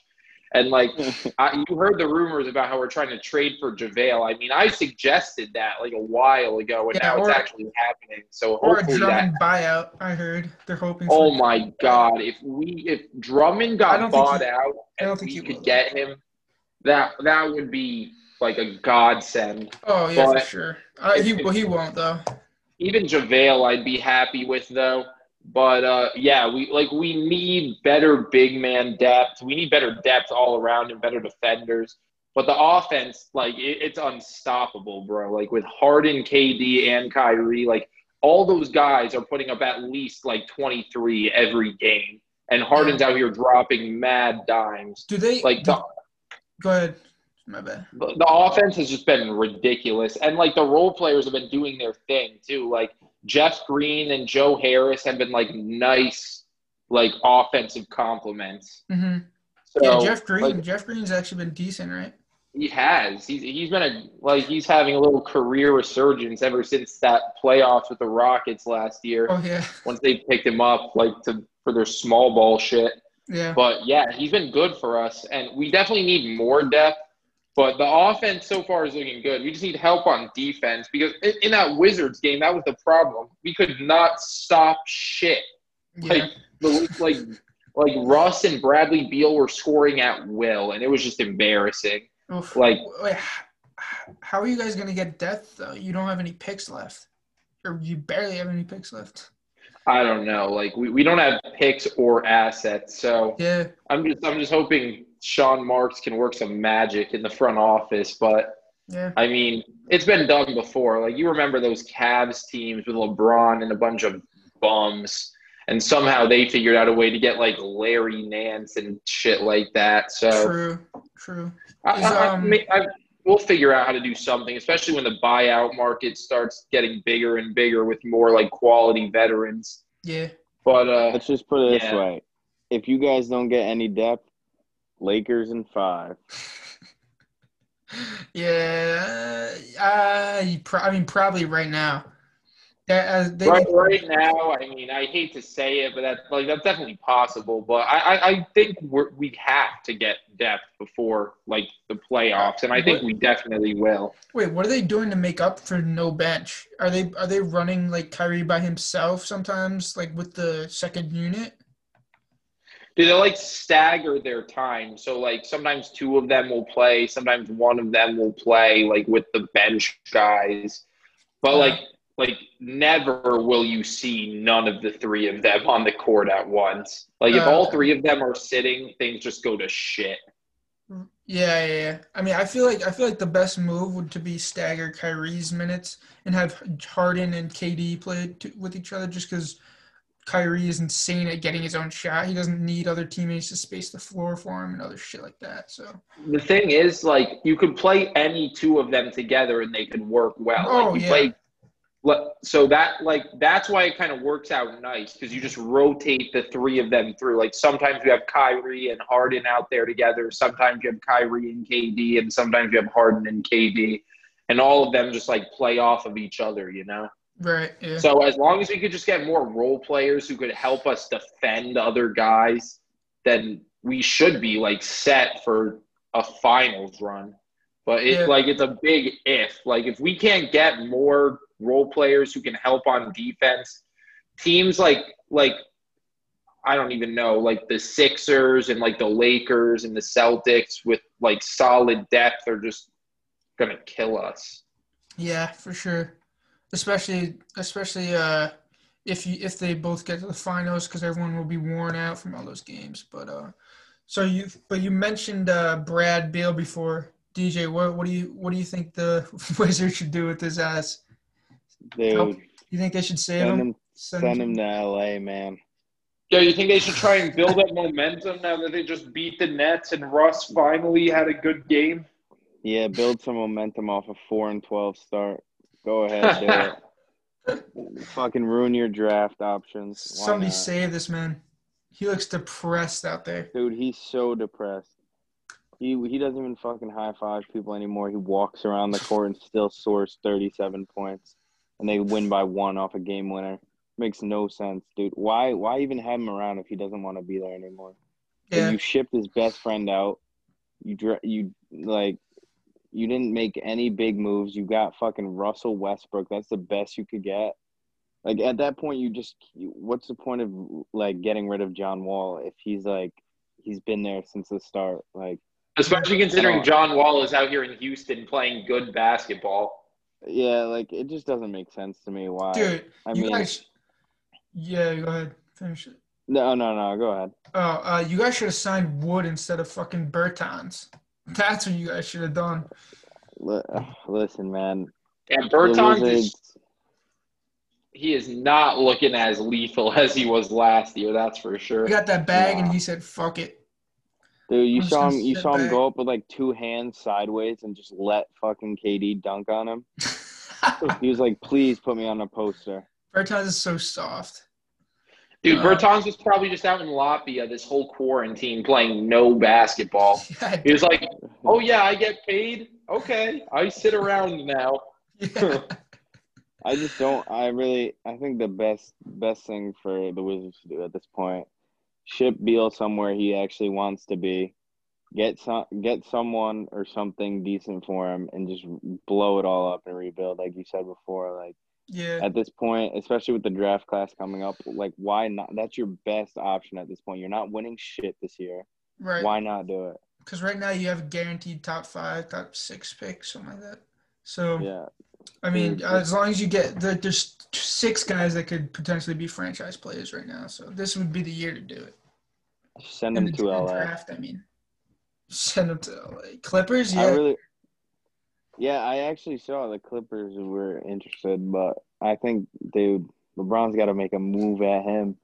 And like I, you heard the rumors about how we're trying to trade for JaVale. I mean, I suggested that like a while ago, and Yeah, now or- it's actually happening. So Or a hopefully that. Drummond buyout. I heard they're hoping. For, Oh my God! If we if Drummond got bought he- out I don't and think we could will. get him, that that would be like a godsend. Oh yeah, for sure. Uh, he well he won't though. even JaVale I'd be happy with though. But uh, yeah, we like we need better big man depth. We need better depth all around and better defenders. But the offense, like it, it's unstoppable, bro. Like with Harden, KD, and Kyrie, like all those guys are putting up at least like 23 every game. And Harden's out here dropping mad dimes. Do they Like do- the Go ahead. My bad. the the offense has just been ridiculous. And like the role players have been doing their thing too. Like Jeff Green and Joe Harris have been like nice, like offensive compliments. hmm So yeah, Jeff Green. like, Jeff Green's actually been decent, right? he has. He's he's been a like he's having a little career resurgence ever since that playoffs with the Rockets last year. Oh yeah, Once they picked him up like to for their small ball shit. yeah. But yeah, he's been good for us, and we definitely need more depth. But the offense so far is looking good. We just need help on defense because in, in that Wizards game, that was the problem. We could not stop shit. yeah. Like like like Russ and Bradley Beal were scoring at will, and it was just embarrassing. Oof. like- Wait, how are you guys gonna get depth though? You don't have any picks left, or you barely have any picks left. I don't know. Like we, we don't have picks or assets, so Yeah, I'm just I'm just hoping Sean Marks can work some magic in the front office, but. yeah. I mean, it's been done before. Like you remember those Cavs teams with LeBron and a bunch of bums, and somehow they figured out a way to get like Larry Nance and shit like that. So True, true. I, I, um, I, I, we'll figure out how to do something, especially when the buyout market starts getting bigger and bigger with more like quality veterans. Yeah, But uh, Let's just put it this way: if you guys don't get any depth, Lakers in five. yeah. Uh, pro- I mean, probably right now. That, as they Right, right now, I mean, I hate to say it, but that's like that's definitely possible. But I, I, I think we're, we have to get depth before like the playoffs, and I think we definitely will. Wait, what are they doing to make up for no bench? Are they are they running like Kyrie by himself sometimes, like with the second unit? Do they like stagger their time? So like sometimes two of them will play, sometimes one of them will play, like with the bench guys. But like like never will you see none of the three of them on the court at once. Like if Uh, all three of them are sitting, things just go to shit. Yeah, yeah, yeah. I mean, I feel like I feel like the best move would to be stagger Kyrie's minutes and have Harden and KD play with each other, just because Kyrie is insane at getting his own shot. He doesn't need other teammates to space the floor for him and other shit like that. So, The thing is, like, you could play any two of them together and they could work well. Oh, like, you yeah. play so that like that's why it kind of works out nice because you just rotate the three of them through. Like sometimes you have Kyrie and Harden out there together. Sometimes you have Kyrie and KD, and sometimes you have Harden and KD, and all of them just like play off of each other. You know. Right, yeah. So as long as we could just get more role players who could help us defend other guys, then we should be like set for a finals run. But it's Yeah. like it's a big if. Like if we can't get more role players who can help on defense, teams like like I don't even know, like the Sixers and like the Lakers and the Celtics with like solid depth are just gonna kill us. Yeah, for sure. Especially, especially uh, if you if they both get to the finals, because everyone will be worn out from all those games. But uh, so you but you mentioned uh, Brad Beal before. DJ, what what do you what do you think the Wizards should do with his ass? Dude, You think they should save send him? him, send him to LA, man. Yeah, you think they should try and build up momentum now that they just beat the Nets and Russ finally had a good game? Yeah, build some momentum off a four and twelve start. Go ahead, do. Fucking ruin your draft options. Why Somebody not? save this man. He looks depressed out there. Dude, he's so depressed. He he doesn't even fucking high five people anymore. He walks around the court and still scores thirty seven points, and they win by one off a game winner. Makes no sense, dude. Why why even have him around if he doesn't want to be there anymore? And you shipped his best friend out. You dra- you like you didn't make any big moves. You got fucking Russell Westbrook. That's the best you could get. Like at that point, you just what's the point of like getting rid of John Wall if he's like he's been there since the start? Like Especially considering John Wall is out here in Houston playing good basketball. yeah, like it just doesn't make sense to me. Why? dude, I you mean, guys. Yeah, go ahead. Finish it. no, no, no. Go ahead. Oh, uh, you guys should have signed Wood instead of fucking Bertans. That's what you guys should have done. Listen, man. And The Bertans he is not looking as lethal as he was last year, that's for sure. He got that bag and he said, "Fuck it." Dude, you I'm saw him. You saw him back. go up with like two hands sideways and just let fucking KD dunk on him. He was like, "Please put me on a poster." Bertans is so soft. Dude, Uh, Bertans was probably just out in Latvia this whole quarantine playing no basketball. Yeah, He was like, Oh yeah, I get paid. Okay. I sit around now. yeah. I just don't. I really. I think the best best thing for the Wizards to do at this point, ship Beal somewhere he actually wants to be, get some get someone or something decent for him, and just blow it all up and rebuild, like you said before. Like yeah. at this point, especially with the draft class coming up, like why not? That's your best option at this point. You're not winning shit this year. Right. Why not do it? Because right now you have a guaranteed top five, top six pick, something like that. So Yeah. I mean, as long as you get the, there's six guys that could potentially be franchise players right now. So this would be the year to do it. Send them to LA. draft, I mean, send them to LA. Clippers, I yeah. really, yeah, I actually saw the Clippers were interested, but I think, dude, LeBron's got to make a move at him.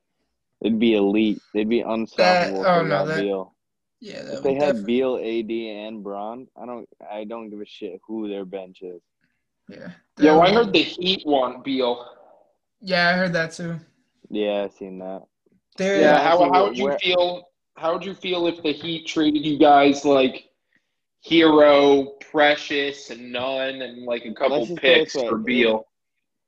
It'd be elite. They'd be unstoppable That- oh, if no, that- Beal. yeah, that If they had definitely- Beal, AD, and Bron, I don't, I don't give a shit who their bench is. yeah. Yo, that I heard the Heat want Beal. Yeah, I heard that too. Yeah, I've seen that. They're, Yeah, Yeah, how how would you where- feel how would you feel if the Heat traded you guys like Herro, Precious, and Nunn and like a couple Let's just put it picks this way. for Beal?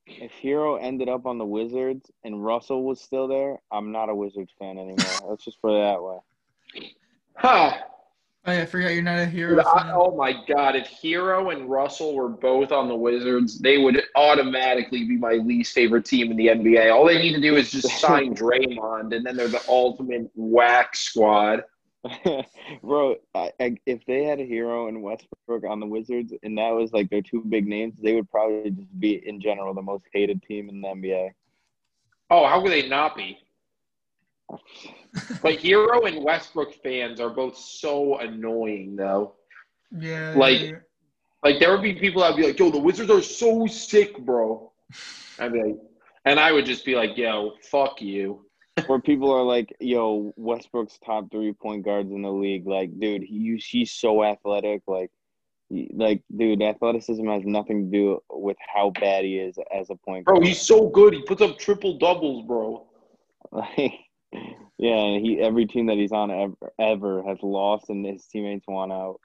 if Herro ended up on the Wizards and Russell was still there, I'm not a Wizards fan anymore. Let's just put it that way. Huh. Oh yeah, I forgot you're not a hero. Dude, I- oh my god, if Herro and Russell were both on the Wizards, they would automatically be my least favorite team in the NBA. All they need to do is just sign Draymond, and then they're the ultimate whack squad. Bro, I, I, if they had a Herro in Westbrook on the Wizards and that was like their two big names, they would probably just be in general the most hated team in the NBA. Oh, how could they not be? But Herro and Westbrook fans are both so annoying, though. yeah, like- yeah. Like there would be people that'd be like, "Yo, the Wizards are so sick, bro." I'd be like, and I would just be like, "Yo, fuck you." Where people are like, "Yo, Westbrook's top three point guards in the league." Like, dude, he he's so athletic. Like, he- like, dude, athleticism has nothing to do with how bad he is as a point guard. Bro, guard. he's so good. He puts up triple doubles, bro. Like, yeah, and he every team that he's on ever, ever has lost, and his teammates won out.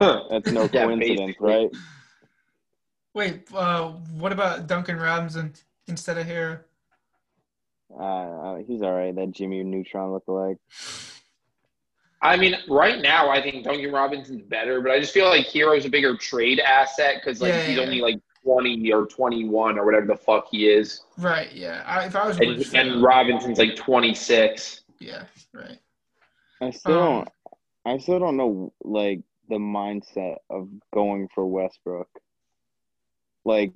Huh. That's no Yeah, coincidence, basically. right? Wait, uh, what about Duncan Robinson instead of Herro? Uh, he's all right. That Jimmy Neutron lookalike. I mean, right now I think Duncan Robinson's better, but I just feel like Herro's a bigger trade asset because like Yeah, he's yeah. only like twenty or twenty one or whatever the fuck he is, Right. Yeah. I, if I was and, Wizards and Robinson's like twenty six. yeah. Right. I still Um, don't. I still don't know like the mindset of going for Westbrook. Like,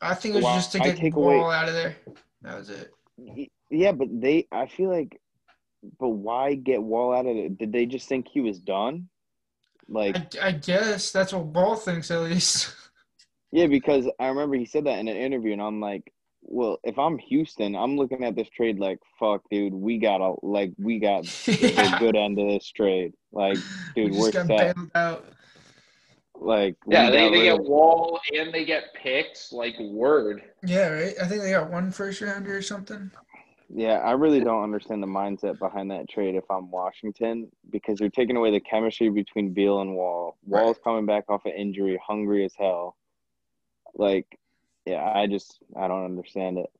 I think it was Well, just to get take Wall away- out of there. That was it. Y- yeah, but they. I feel like, but why get Wall out of it? Did they just think he was done? Like, I, I guess that's what Ball thinks at least. yeah, because I remember he said that in an interview, and I'm like, well, if I'm Houston, I'm looking at this trade like, fuck, dude, we got a like, we got the yeah. good end of this trade. Like, dude, we we're just got set. out. Like, we Yeah, they, they get Wall and they get picks. Like word. Yeah. Right. I think they got one first rounder or something. Yeah, I really don't understand the mindset behind that trade if I'm Washington because you're taking away the chemistry between Beal and Wall. Wall's coming back off an injury, hungry as hell. Like, yeah, I just I don't understand it.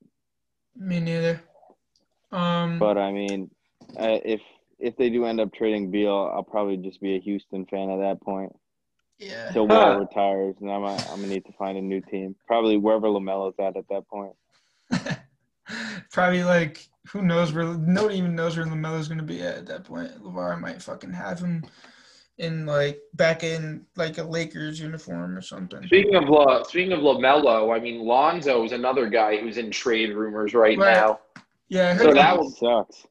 Me neither. Um. But I mean, uh, if if they do end up trading Beal, I'll probably just be a Houston fan at that point. yeah. Till Wall retires, and I'm I'm gonna need to find a new team, probably wherever Lamelo's at at that point. Probably like who knows where nobody even knows where Lamelo's gonna be at at that point. LaVar might fucking have him in like back in like a Lakers uniform or something. Speaking of La, speaking of Lamelo, I mean Lonzo is another guy who's in trade rumors right, Right. now. Yeah, I heard So that- that was- sucks.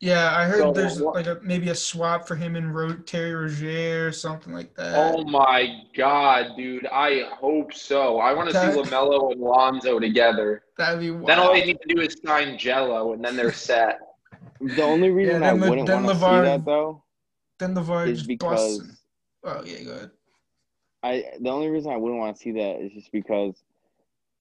Yeah, I heard So there's what- like a maybe a swap for him and Ro- Terry Rozier or something like that. Oh my god, dude! I hope so. I want to see That- Lamelo and Lonzo together. That'd be wild. Then all they need to do is sign Gelo, and then they're set. The only reason I then wouldn't then want to see that though then LaVar is just because. busts. Oh yeah, go ahead. I the only reason I wouldn't want to see that is just because,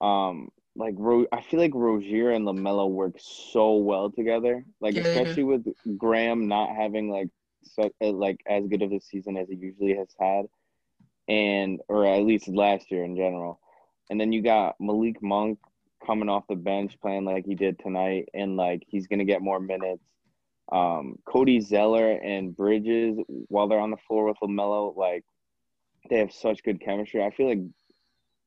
um, like Ro- I feel like Rozier and Lamelo work so well together. Like Yeah, especially with Graham not having like such like as good of a season as he usually has had, and or at least last year in general. And then you got Malik Monk coming off the bench playing like he did tonight, and like he's gonna get more minutes. Um, Cody Zeller and Bridges, while they're on the floor with Lamelo, like they have such good chemistry. I feel like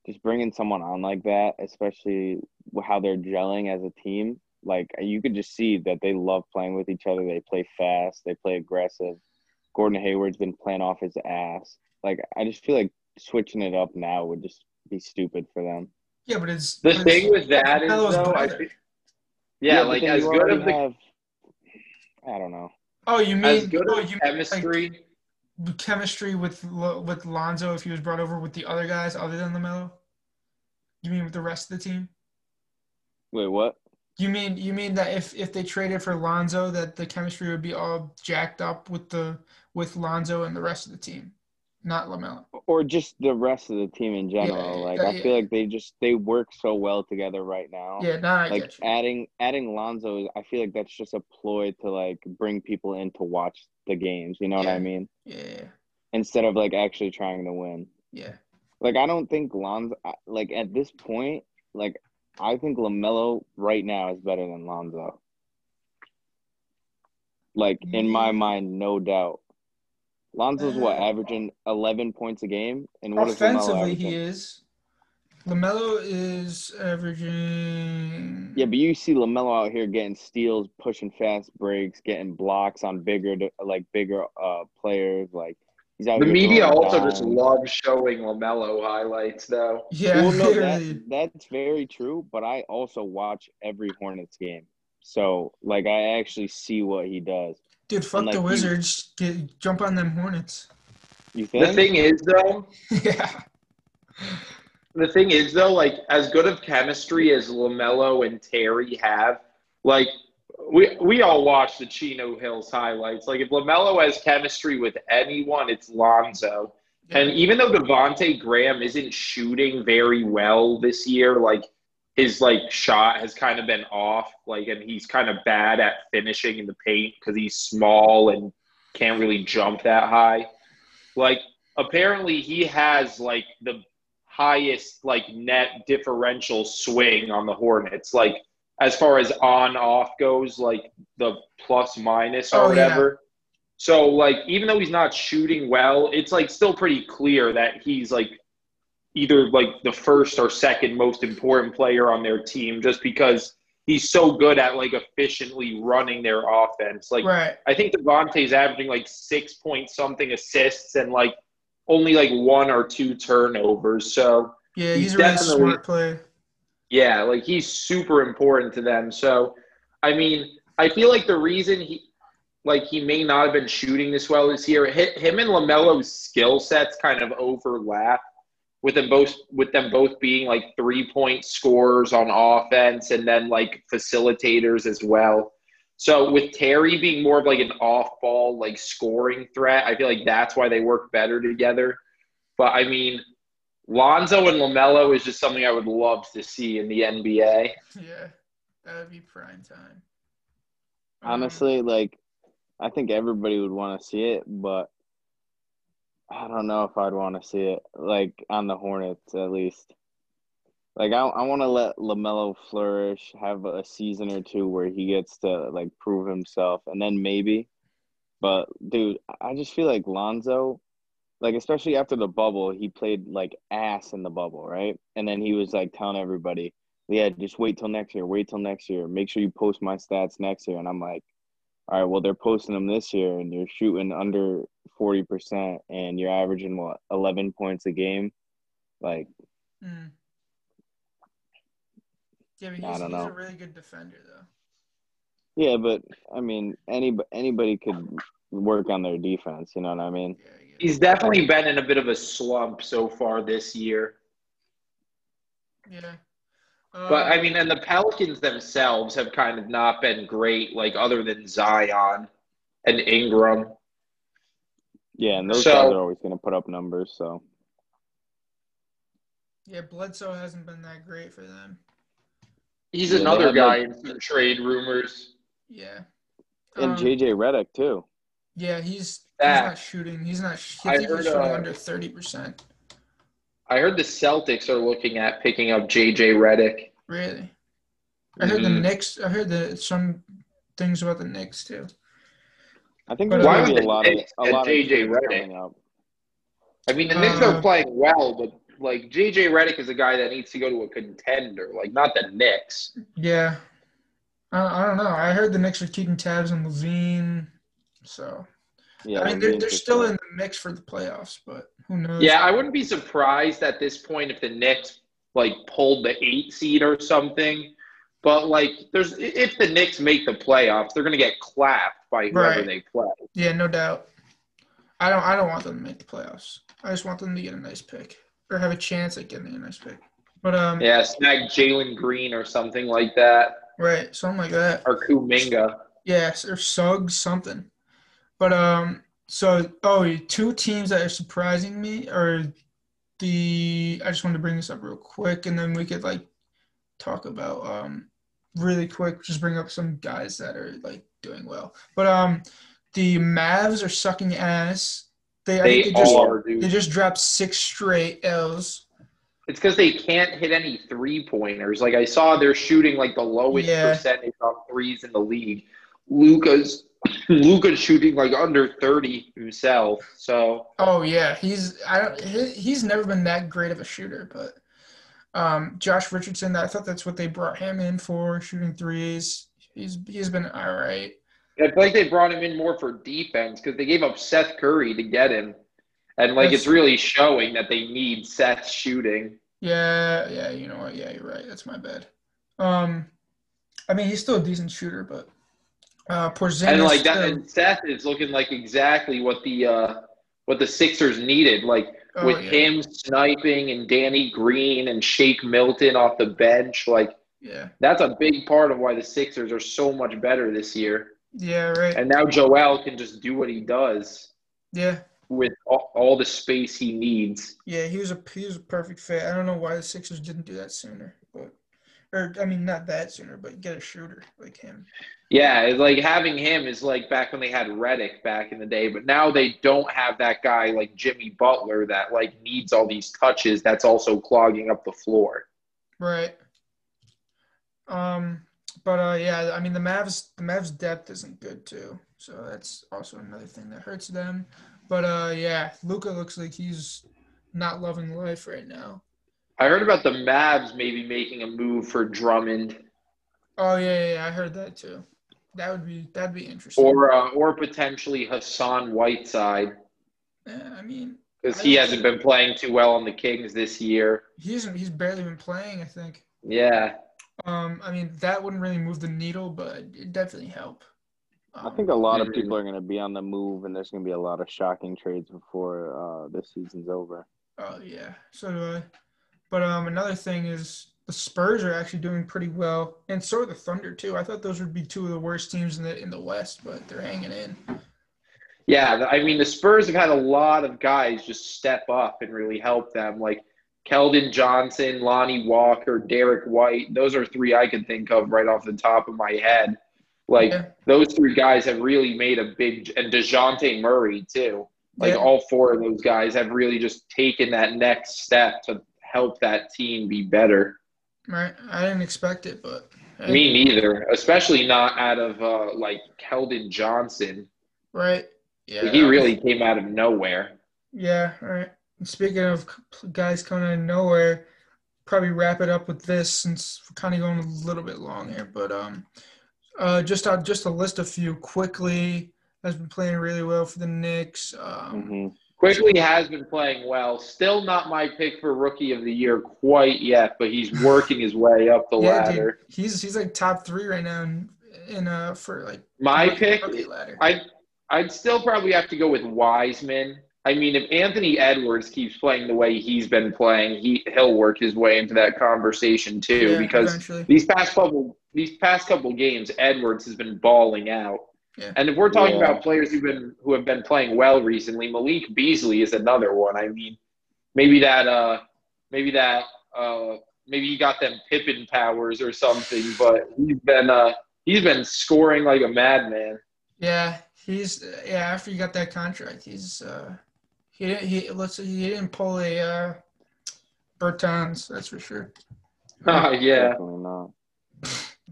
just bringing someone on like that, especially how they're gelling as a team, like uh, you could just see that they love playing with each other. They play fast, they play aggressive. Gordon Hayward's been playing off his ass. Like I just feel like switching it up now would just be stupid for them. Yeah, but it's The but thing it's- with that is though, I think, yeah, but like as good already of the have, I don't know. Oh, you mean as good oh, of you mean, chemistry. like, chemistry with with Lonzo if he was brought over with the other guys other than Lamelo? You mean with the rest of the team? Wait, what? You mean you mean that if if they traded for Lonzo, that the chemistry would be all jacked up with the with Lonzo and the rest of the team, not Lamelo. Or just the rest of the team in general. Yeah, like yeah, I feel like they just they work so well together right now. Yeah, nah, I like adding adding Lonzo, is- I feel like that's just a ploy to like bring people in to watch the games. You know what I mean? Yeah, Instead of like actually trying to win. yeah, Like I don't think Lonzo, like at this point, like I think Lamelo right now is better than Lonzo. Like in my mind, no doubt. Lonzo's what averaging eleven points a game, and what is Offensively, he is. Lamelo is averaging. Yeah, but you see Lamelo out here getting steals, pushing fast breaks, getting blocks on bigger, like bigger uh players. Like he's out The media throwing also just loves showing Lamelo highlights, though. Yeah, Well, no, that, that's very true. But I also watch every Hornets game, so like I actually see what he does. Dude, fuck like the you- Wizards. Get, jump on them Hornets. You think? The thing is, though, yeah. The thing is though, like as good of chemistry as Lamelo and Terry have, like we we all watch the Chino Hills highlights. Like if Lamelo has chemistry with anyone, it's Lonzo. And even though Devonte Graham isn't shooting very well this year, like his like shot has kind of been off, like and he's kind of bad at finishing in the paint because he's small and can't really jump that high. Like apparently he has like the highest like net differential swing on the Hornets. Like as far as on off goes, like the plus minus or Oh, yeah. whatever. So like even though he's not shooting well, it's like still pretty clear that he's like either like the first or second most important player on their team just because he's so good at like efficiently running their offense. Like right. I think Devonte's averaging like six point something assists and like only like one or two turnovers. So Yeah, He's he's, a really smart player. yeah, like he's super important to them. So I mean, I feel like the reason he like he may not have been shooting this well this year, him and Lamelo's skill sets kind of overlap with them both with them both being like three point scorers on offense and then like facilitators as well. So with Terry being more of like an off ball like scoring threat, I feel like that's why they work better together. But I mean, Lonzo and Lamelo is just something I would love to see in the NBA. Yeah, that would be prime time. Honestly, like I think everybody would want to see it, but I don't know if I'd want to see it. Like on the Hornets, at least. Like I, I want to let Lamelo flourish, have a season or two where he gets to like prove himself, and then maybe. But dude, I just feel like Lonzo, like especially after the bubble, he played like ass in the bubble, right? And then he was like telling everybody, "Yeah, just wait till next year. Wait till next year. Make sure you post my stats next year." And I'm like, "All right, well they're posting them this year, and you're shooting under forty percent, and you're averaging what eleven points a game, like." mm. Yeah, but I he's, don't he's know. a really good defender, though. Yeah, but I mean, any anybody could work on their defense. You know what I mean? Yeah, I get it. He's definitely been in a bit of a slump so far this year. Yeah. But I Um, mean, and the Pelicans themselves have kind of not been great, like other than Zion and Ingram. Yeah, and those So- guys are always going to put up numbers. So yeah, Bledsoe hasn't been that great for them. He's Yeah, another guy like- in some trade rumors. Yeah. and Um, JJ Redick too. Yeah, he's he's not shooting. He's not. sh- I I heard, shooting uh, under thirty percent. I heard the Celtics are looking at picking up JJ Redick. Really. I heard the Mhm. Knicks. I heard the some things about the Knicks too. I think But, there's uh, going Why to would be a the lot of a get lot of JJ teams Redick? up. I mean, the Knicks Uh, are playing well, but like JJ Redick is a guy that needs to go to a contender, like not the Knicks. Yeah. I, I don't know. I heard the Knicks are keeping tabs on LaVine. So Yeah, I mean, they're, they're still in the mix for the playoffs, but who knows? Yeah, I wouldn't be surprised at this point if the Knicks like pulled the eight seed or something. But like, there's if the Knicks make the playoffs, they're gonna get clapped by whoever Right. they play. Yeah, no doubt. I don't. I don't want them to make the playoffs. I just want them to get a nice pick or have a chance at getting a nice pick. But um, Yeah, snag Jalen Green or something like that, right, something like that. or Kuminga. Yes, or Suggs, something. But um, so oh, two teams that are surprising me are the. I just wanted to bring this up real quick, and then we could like talk about um really quick. Just bring up some guys that are like doing well. But um, the Mavs are sucking ass. They They they just are, dude. they just dropped six straight L's. it's because they can't hit any three pointers. Like I saw, they're shooting like the lowest Yeah. percentage on threes in the league. Luka's Luka's shooting like under thirty himself. So Oh yeah, he's I don't he, he's never been that great of a shooter, but um, Josh Richardson, I thought that's what they brought him in for, shooting threes. He's he's been all right. I feel like they brought him in more for defense because they gave up Seth Curry to get him, and like That's- it's really showing that they need Seth shooting. Yeah, yeah, you know what? Yeah, you're right. That's my bad. Um, I mean, he's still a decent shooter, but uh, Porzingis. and like that, and Seth is looking like exactly what the uh, what the Sixers needed. Like oh, with yeah, him sniping and Danny Green and Shake Milton off the bench, like yeah, that's a big part of why the Sixers are so much better this year. Yeah, right. And now Joel can just do what he does Yeah, with all, all the space he needs. yeah, he was a he was a perfect fit. I don't know why the Sixers didn't do that sooner, but or I mean, not that sooner, but get a shooter like him. Yeah, like having him is like back when they had Redick back in the day, but now they don't have that guy like Jimmy Butler that like needs all these touches. That's also clogging up the floor. Right. Um, but uh, yeah, I mean the Mavs, the Mavs depth isn't good too, so that's also another thing that hurts them. But uh, yeah, Luka looks like he's not loving life right now. I heard about the Mavs maybe making a move for Drummond Oh yeah, yeah, yeah, I heard that too. That would be that'd be interesting. or uh, or potentially Hassan Whiteside yeah, I mean, because he hasn't been playing too well on the Kings this year. he hasn't. He's barely been playing. I think. Yeah, Um, I mean that wouldn't really move the needle, but it definitely help. I think a lot of people are going to be on the move, and there's going to be a lot of shocking trades before uh, this season's over. Oh yeah, so do I. But um, another thing is the Spurs are actually doing pretty well, and so are the Thunder too. I thought those would be two of the worst teams in the in the West, but they're hanging in. yeah. I mean, the Spurs have had a lot of guys just step up and really help them, like Keldon Johnson, Lonnie Walker, Derrick White. Those are three I could think of right off the top of my head. Like Yeah. those three guys have really made a big, and Dejounte Murray too. Like Yeah. all four of those guys have really just taken that next step to help that team be better. Right? I didn't expect it, but Me neither, especially not out of uh, like Keldon Johnson. right? Yeah, Like, he really came out of nowhere. Yeah, right. Speaking of guys coming out of nowhere, probably wrap it up with this since we're kind of going a little bit long here. But um, uh, just uh, just to list a few quickly. Has been playing really well for the Knicks. Um, hmm Quickley has been playing well. Still not my pick for rookie of the year quite yet, but he's working his way up the yeah, dude, ladder. he's he's like top three right now in, in uh for like My pick, ladder. I I'd still probably have to go with Wiseman. I mean, if Anthony Edwards keeps playing the way he's been playing, he he'll work his way into that conversation too. Yeah, because eventually. these past couple these past couple games, Edwards has been balling out. Yeah. And if we're talking Yeah. about players who've been who have been playing well recently, Malik Beasley is another one. I mean, maybe that uh maybe that uh maybe he got them Pippen powers or something, but he's been uh he's been scoring like a madman. Yeah, he's yeah. After he got that contract, he's uh he didn't he let's say he didn't pull a uh Bertans, that's for sure. Oh yeah. Definitely not.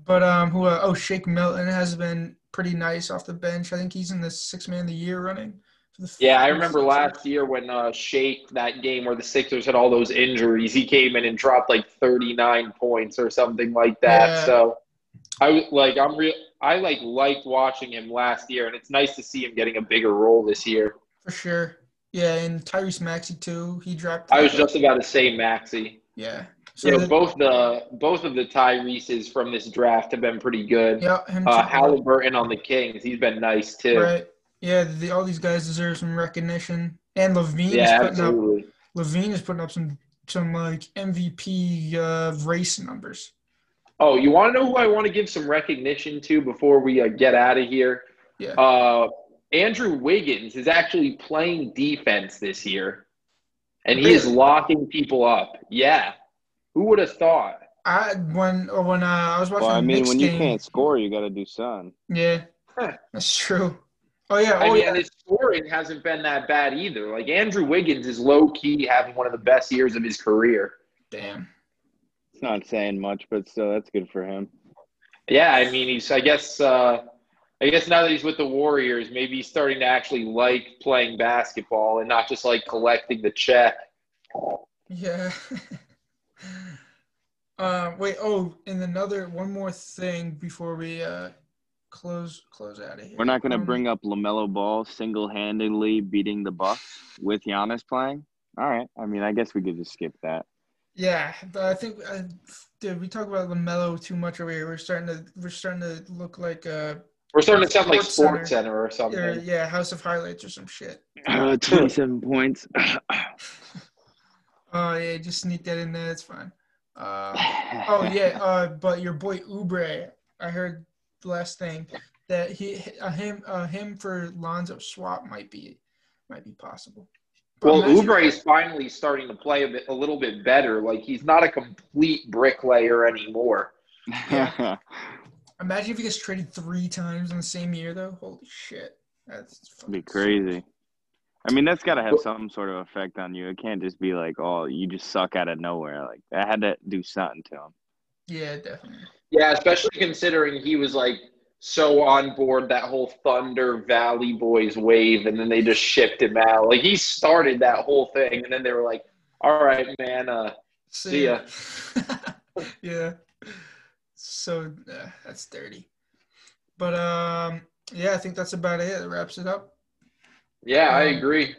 But um, who? Uh, oh, Shake Milton has been pretty nice off the bench. I think he's in the six man of the year running. Yeah, I remember last year when uh Shake that game where the Sixers had all those injuries, he came in and dropped like 39 points or something like that. Yeah. So I was like I'm real I like liked watching him last year and it's nice to see him getting a bigger role this year. for sure. Yeah, and Tyrese Maxey too. He dropped. I was just about to say Maxey. yeah. So You know, the- both the both of the Tyrese's from this draft have been pretty good. yeah, him Uh, too. Halliburton on the Kings, he's been nice too. Right. Yeah, the, all these guys deserve some recognition. And LaVine Yeah, is putting up. absolutely. LaVine is putting up some some like MVP uh, race numbers. Oh, you want to know who I want to give some recognition to before we uh, get out of here? Yeah. Uh, Andrew Wiggins is actually playing defense this year, and he is locking people up. Yeah, who would have thought? I when or when uh, I was watching Well, I mean, Knicks when you can't score, you got to do something. Yeah, Huh. that's true. Oh yeah. I Oh mean, yeah. and his scoring hasn't been that bad either. Like Andrew Wiggins is low key having one of the best years of his career. Damn. It's not saying much, but still, that's good for him. Yeah, I mean, he's. I guess. Uh, I guess now that he's with the Warriors, maybe he's starting to actually like playing basketball and not just like collecting the check. Yeah. uh, wait. Oh, and another one more thing before we uh close close out of here. We're not going to Um, bring up Lamelo Ball single-handedly beating the Bucks with Giannis playing. All right. I mean, I guess we could just skip that. Yeah, but I think uh, dude, we talk about Lamelo too much over here. We're starting to we're starting to look like uh We're starting to sound like Sports Sports Center. Center or something. or, yeah House of Highlights or some shit. Uh, Twenty-seven points. Oh yeah, just sneak that in there. It's fine. Uh, oh yeah, uh, but your boy Oubre, I heard the last thing that he uh, him uh, him for Lonzo swap might be might be possible. But Well, imagine- Oubre is finally starting to play a, bit, a little bit better. Like he's not a complete bricklayer anymore. Imagine if he gets traded three times in the same year, though. Holy shit, that's fucking be crazy. I mean, that's got to have some sort of effect on you. It can't just be like, oh, you just suck out of nowhere. Like that had to do something to him. Yeah, definitely. Yeah, especially considering he was like so on board that whole Thunder Valley Boys wave, and then they just shipped him out. Like he started that whole thing, and then they were like, "All right, man, uh, See ya. yeah. So uh, that's dirty. But um, yeah, I think that's about it. That wraps it up. yeah, I Um, agree."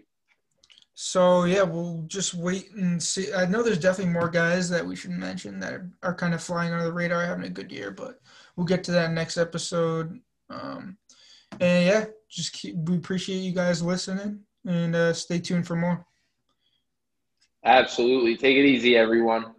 So yeah, we'll just wait and see. I know there's definitely more guys that we should mention that are, are kind of flying under the radar, having a good year, but we'll get to that next episode. Um, and yeah, just keep. We appreciate you guys listening, and uh, stay tuned for more. Absolutely. Take it easy, everyone.